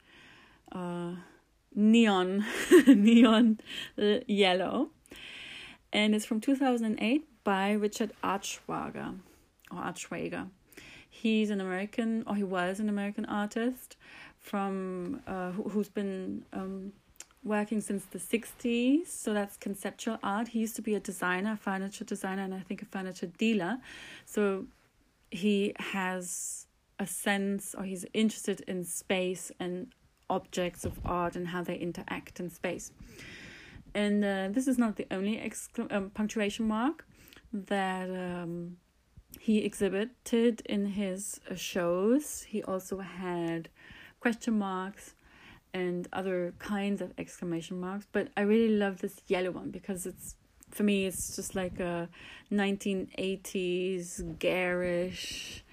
uh, neon, neon uh, yellow. And it's from 2008 by Richard Artschwager or Artschwager. He's an American, or he was an American artist from uh, who, who's been um, working since the 60s. So that's conceptual art. He used to be a designer, a furniture designer, and I think a furniture dealer. So he has a sense, or he's interested in space and objects of art and how they interact in space. And uh, this is not the only um, punctuation mark that um, he exhibited in his uh, shows. He also had question marks and other kinds of exclamation marks. But I really love this yellow one because it's for me it's just like a 1980s garish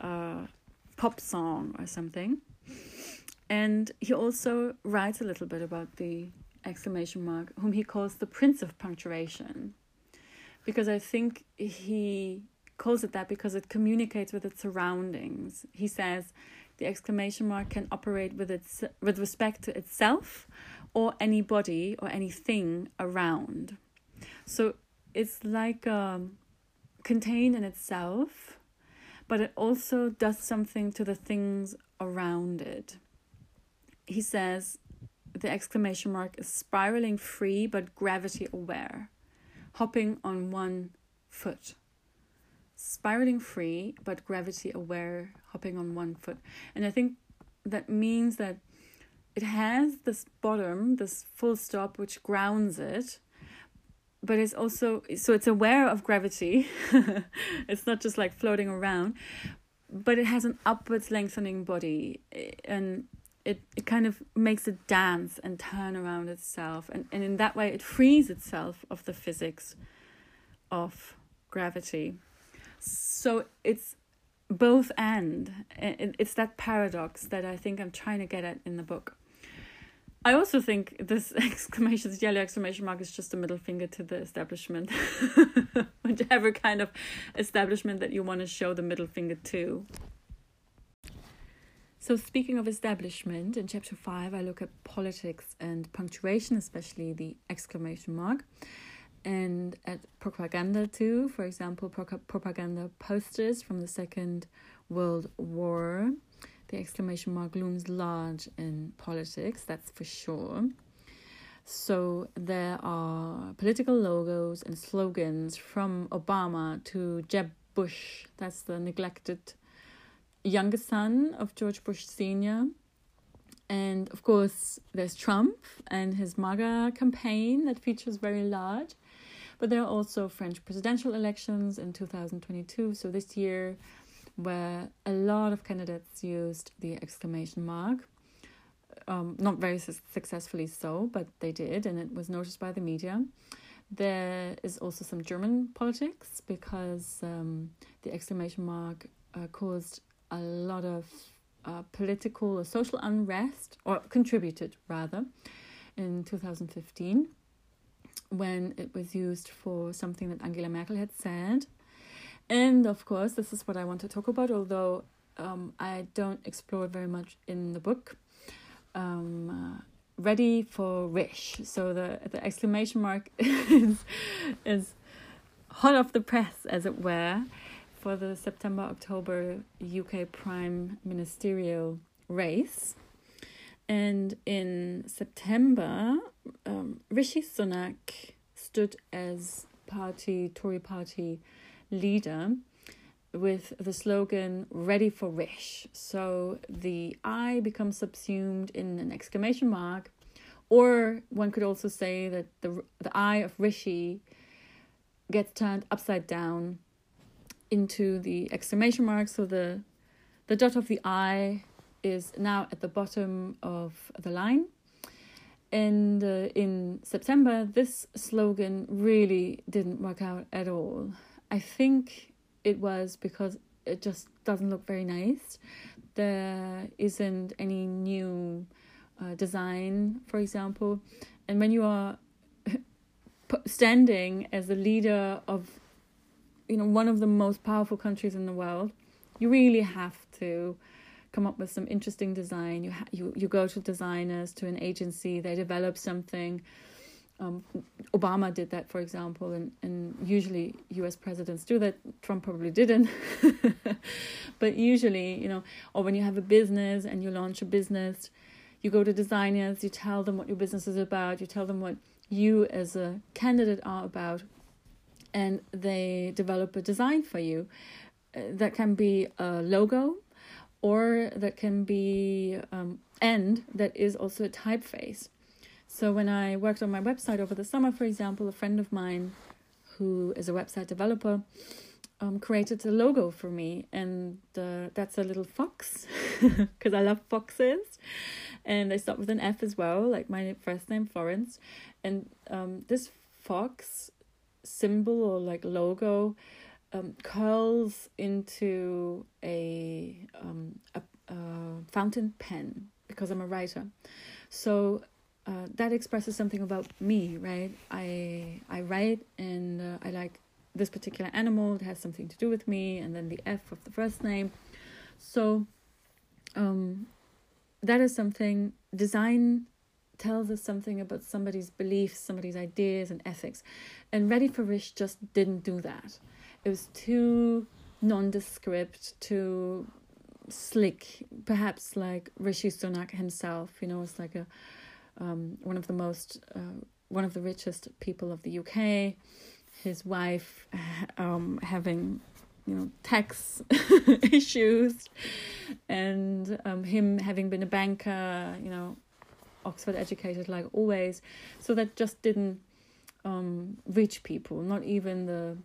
uh, pop song or something. And he also writes a little bit about the exclamation mark, whom he calls the Prince of Punctuation. Because I think he calls it that because it communicates with its surroundings. He says the exclamation mark can operate with its with respect to itself or anybody or anything around. So it's like um, contained in itself, but it also does something to the things around it. He says the exclamation mark is spiraling free but gravity aware, hopping on one foot spiraling free but gravity aware, hopping on one foot. And I think that means that it has this bottom, this full stop, which grounds it, but it's also so it's aware of gravity. it's not just like floating around, but it has an upwards lengthening body eh, and it, it kind of makes it dance and turn around itself and, and in that way it frees itself of the physics of gravity so it's both and. It's that paradox that i think i'm trying to get at in the book. I also think this exclamation this yellow exclamation mark is just a middle finger to the establishment. Whichever kind of establishment that you want to show the middle finger to. So speaking of establishment in chapter 5 i look at politics and punctuation especially the exclamation mark and at propaganda too. For example, pro- propaganda posters from the Second World War. The exclamation mark looms large in politics, that's for sure. So there are political logos and slogans from Obama to Jeb Bush, that's the neglected younger son of George Bush Sr. And of course, there's Trump and his MAGA campaign that features very large. But there are also French presidential elections in 2022. So this year, where a lot of candidates used the exclamation mark. Um, not very su- successfully so, but they did, and it was noticed by the media. There is also some German politics because um, the exclamation mark uh, caused a lot of uh, political or social unrest, or contributed rather, in 2015 when it was used for something that Angela Merkel had said. And of course, this is what I want to talk about, although um, I don't explore very much in the book. Um, uh, ready for Rish. So the the exclamation mark is is hot off the press, as it were, for the September October UK Prime Ministerial race. And in September, um, Rishi Sunak stood as party Tory party leader with the slogan "Ready for Rish." So the I becomes subsumed in an exclamation mark, or one could also say that the the I of Rishi gets turned upside down into the exclamation mark. So the the dot of the I is now at the bottom of the line. And uh, in September, this slogan really didn't work out at all. I think it was because it just doesn't look very nice. There isn't any new uh, design, for example. And when you are standing as the leader of you know one of the most powerful countries in the world you really have to come up with some interesting design you ha- you you go to designers to an agency they develop something um, Obama did that, for example, and, and usually US presidents do that. Trump probably didn't. but usually, you know, or when you have a business and you launch a business, you go to designers, you tell them what your business is about, you tell them what you as a candidate are about, and they develop a design for you. Uh, that can be a logo, or that can be um, and that is also a typeface. So when I worked on my website over the summer, for example, a friend of mine who is a website developer um, created a logo for me, and uh, that's a little fox because I love foxes, and they start with an F as well, like my first name Florence, and um, this fox symbol or like logo um, curls into a, um, a, a fountain pen because I'm a writer. So uh, that expresses something about me, right? I I write and uh, I like this particular animal. It has something to do with me, and then the F of the first name. So, um, that is something design tells us something about somebody's beliefs, somebody's ideas and ethics. And Ready for Rish just didn't do that. It was too nondescript, too slick, perhaps like Rishi Sunak himself, you know, it's like a um, one of the most uh, one of the richest people of the UK, his wife um, having you know tax issues and um, him having been a banker, you know, Oxford educated like always. So that just didn't um, reach people, not even the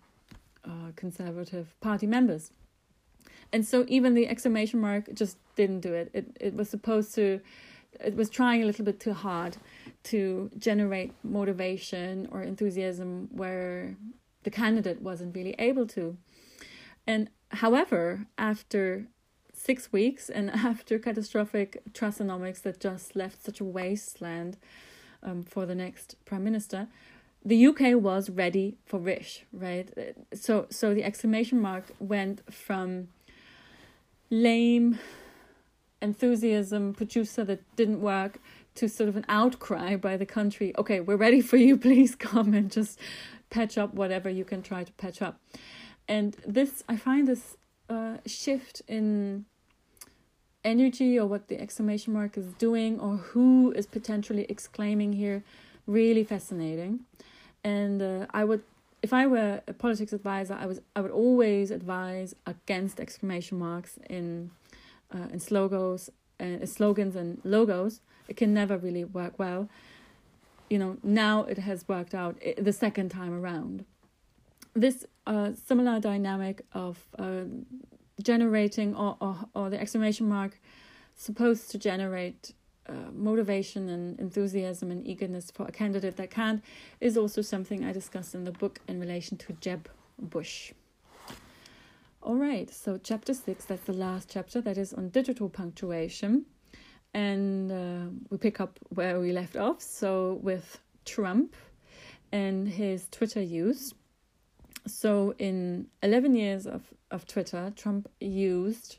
uh, Conservative Party members. And so even the exclamation mark just didn't do it. It it was supposed to, it was trying a little bit too hard to generate motivation or enthusiasm where the candidate wasn't really able to. And however, after six weeks and after catastrophic Trussonomics that just left such a wasteland um, for the next prime minister, the UK was ready for Rish, right? So so the exclamation mark went from lame enthusiasm producer that didn't work to sort of an outcry by the country. Okay, we're ready for you. Please come and just patch up whatever you can try to patch up. And this, I find this uh, shift in energy or what the exclamation mark is doing or who is potentially exclaiming here really fascinating and uh, i would if i were a politics advisor i was i would always advise against exclamation marks in uh, in slogans uh, slogans and logos, it can never really work well. You know, now it has worked out the second time around. This uh, similar dynamic of uh, generating or, or, or the exclamation mark supposed to generate uh, motivation and enthusiasm and eagerness for a candidate that can't is also something I discuss in the book in relation to Jeb Bush. All right, so chapter six, that's the last chapter, that is on digital punctuation. And uh, we pick up where we left off. So, with Trump and his Twitter use. So, in 11 years of, of Twitter, Trump used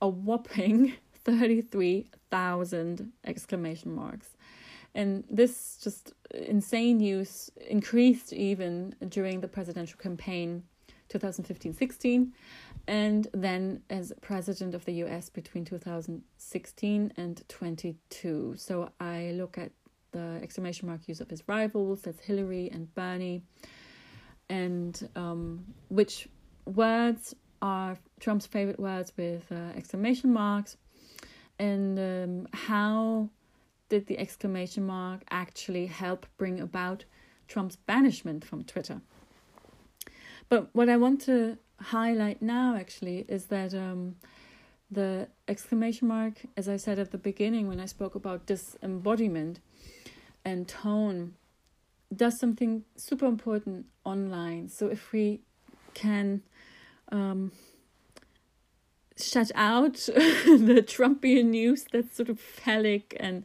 a whopping 33,000 exclamation marks. And this just insane use increased even during the presidential campaign 2015 16, and then as president of the US between 2016 and 22. So I look at the exclamation mark use of his rivals, that's Hillary and Bernie, and um, which words are Trump's favorite words with uh, exclamation marks, and um, how did the exclamation mark actually help bring about Trump's banishment from Twitter? But what I want to highlight now actually is that um, the exclamation mark, as I said at the beginning when I spoke about disembodiment and tone, does something super important online. So if we can um, shut out the Trumpian news that's sort of phallic and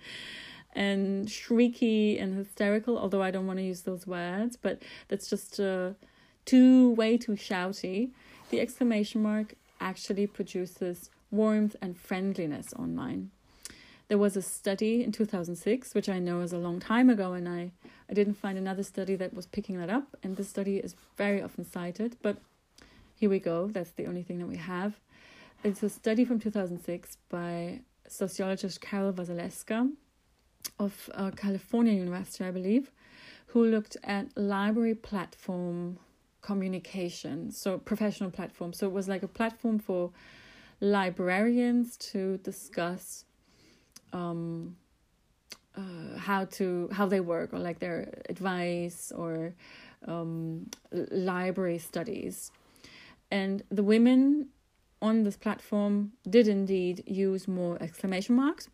and shrieky and hysterical, although I don't want to use those words, but that's just uh, too way too shouty. The exclamation mark actually produces warmth and friendliness online. There was a study in 2006, which I know is a long time ago, and I, I didn't find another study that was picking that up. And this study is very often cited, but here we go. That's the only thing that we have. It's a study from 2006 by sociologist Carol Waseleski of uh, California University, I believe, who looked at library platform communication, so professional platform. So it was like a platform for librarians to discuss um, uh, how to how they work or like their advice or um, library studies, and the women on this platform did indeed use more exclamation marks,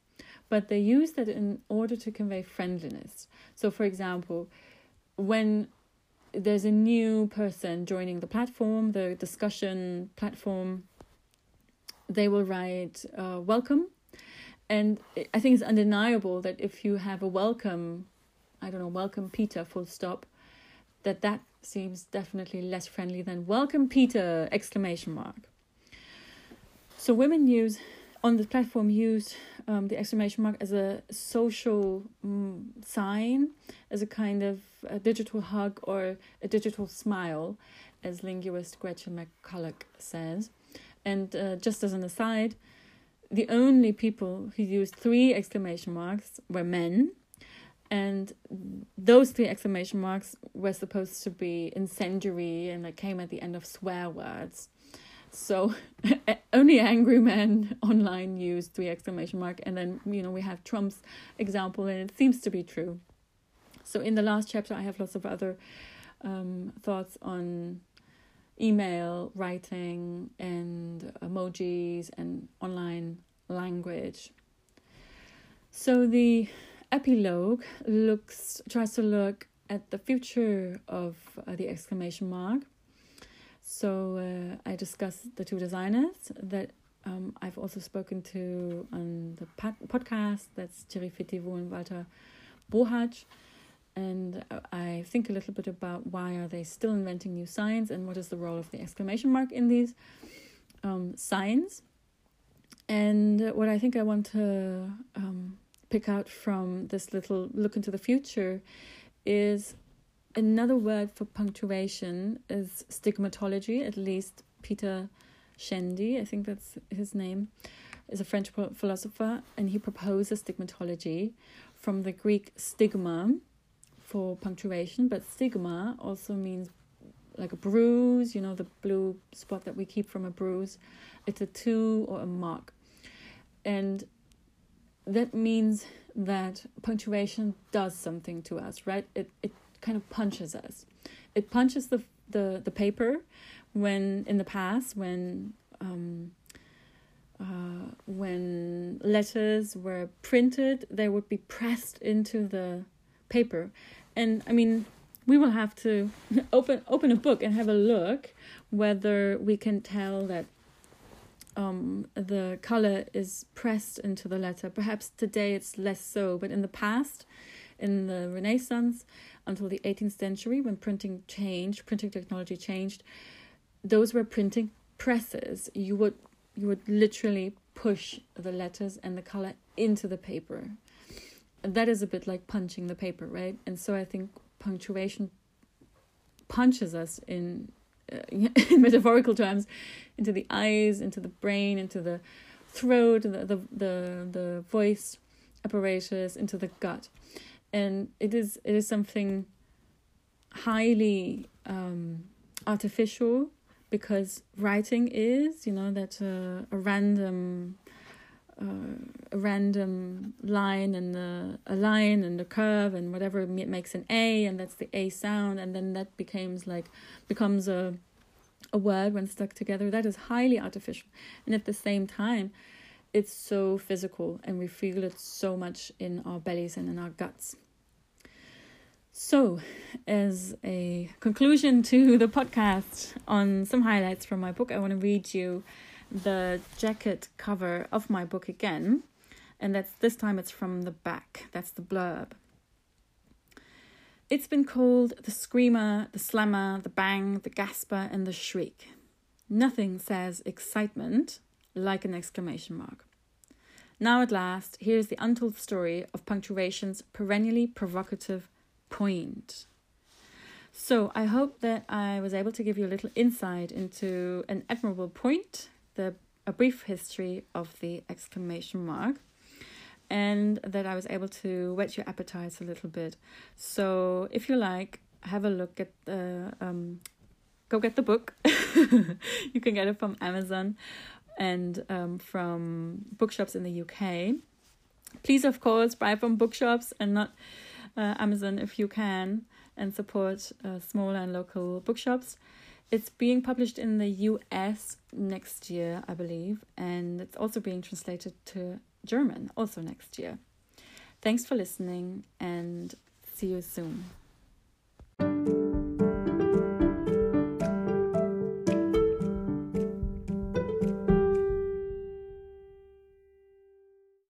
but they used that in order to convey friendliness. So, for example, when there's a new person joining the platform, the discussion platform, they will write uh, welcome. And I think it's undeniable that if you have a welcome, I don't know, welcome Peter, full stop, that that seems definitely less friendly than welcome Peter, exclamation mark. So women use on the platform use um, the exclamation mark as a social um, sign, as a kind of a digital hug or a digital smile, as linguist Gretchen McCulloch says. And uh, just as an aside, the only people who used three exclamation marks were men, and those three exclamation marks were supposed to be incendiary and they came at the end of swear words. So only angry men online use three exclamation mark, and then you know we have Trump's example, and it seems to be true. So in the last chapter, I have lots of other um, thoughts on email writing and emojis and online language. So the epilogue looks tries to look at the future of uh, the exclamation mark so uh, I discussed the two designers that um, I've also spoken to on the podcast. That's Thierry Fetivo and Walter Bohatsch. And I think a little bit about why are they still inventing new signs and what is the role of the exclamation mark in these um, signs. And what I think I want to um, pick out from this little look into the future is another word for punctuation is stigmatology. At least Peter Szendy, I think that's his name, is a French philosopher, and he proposes stigmatology from the Greek stigma for punctuation, but stigma also means like a bruise, you know, the blue spot that we keep from a bruise, It's a two or a mark. And that means that punctuation does something to us, right? It it kind of punches us. It punches the the the paper when in the past when um, uh, when letters were printed, they would be pressed into the paper, and I mean we will have to open open a book and have a look whether we can tell that um, the color is pressed into the letter. Perhaps today it's less so, but in the past, in the Renaissance until the 18th century, when printing changed, printing technology changed, those were printing presses. You would you would literally push the letters and the color into the paper. that is a bit like punching the paper, right? And so I think punctuation punches us in uh, in metaphorical terms into the eyes, into the brain, into the throat, the, the the the voice apparatus, into the gut, and it is it is something highly um, artificial because writing is you know that uh, a random uh, a random line and a, a line and a curve and whatever makes an A and that's the A sound. And then that becomes like becomes a a word when stuck together. That is highly artificial. And at the same time it's so physical and we feel it so much in our bellies and in our guts so as a conclusion to the podcast on some highlights from my book i want to read you the jacket cover of my book again, and that's this time it's from the back. That's the blurb. It's been called the screamer, the slammer, the bang, the gasper, and the shriek. Nothing says excitement like an exclamation mark. Now, at last, here's the untold story of punctuation's perennially provocative point. So, I hope that I was able to give you a little insight into an admirable point the a brief history of the exclamation mark and that I was able to whet your appetites a little bit. So if you like, have a look at the um, go get the book. you can get it from Amazon and um, from bookshops in the UK. Please, of course, buy from bookshops and not uh, Amazon if you can, and support uh, and local bookshops. It's being published in the US next year, I believe, and it's also being translated to German also next year. Thanks for listening and see you soon.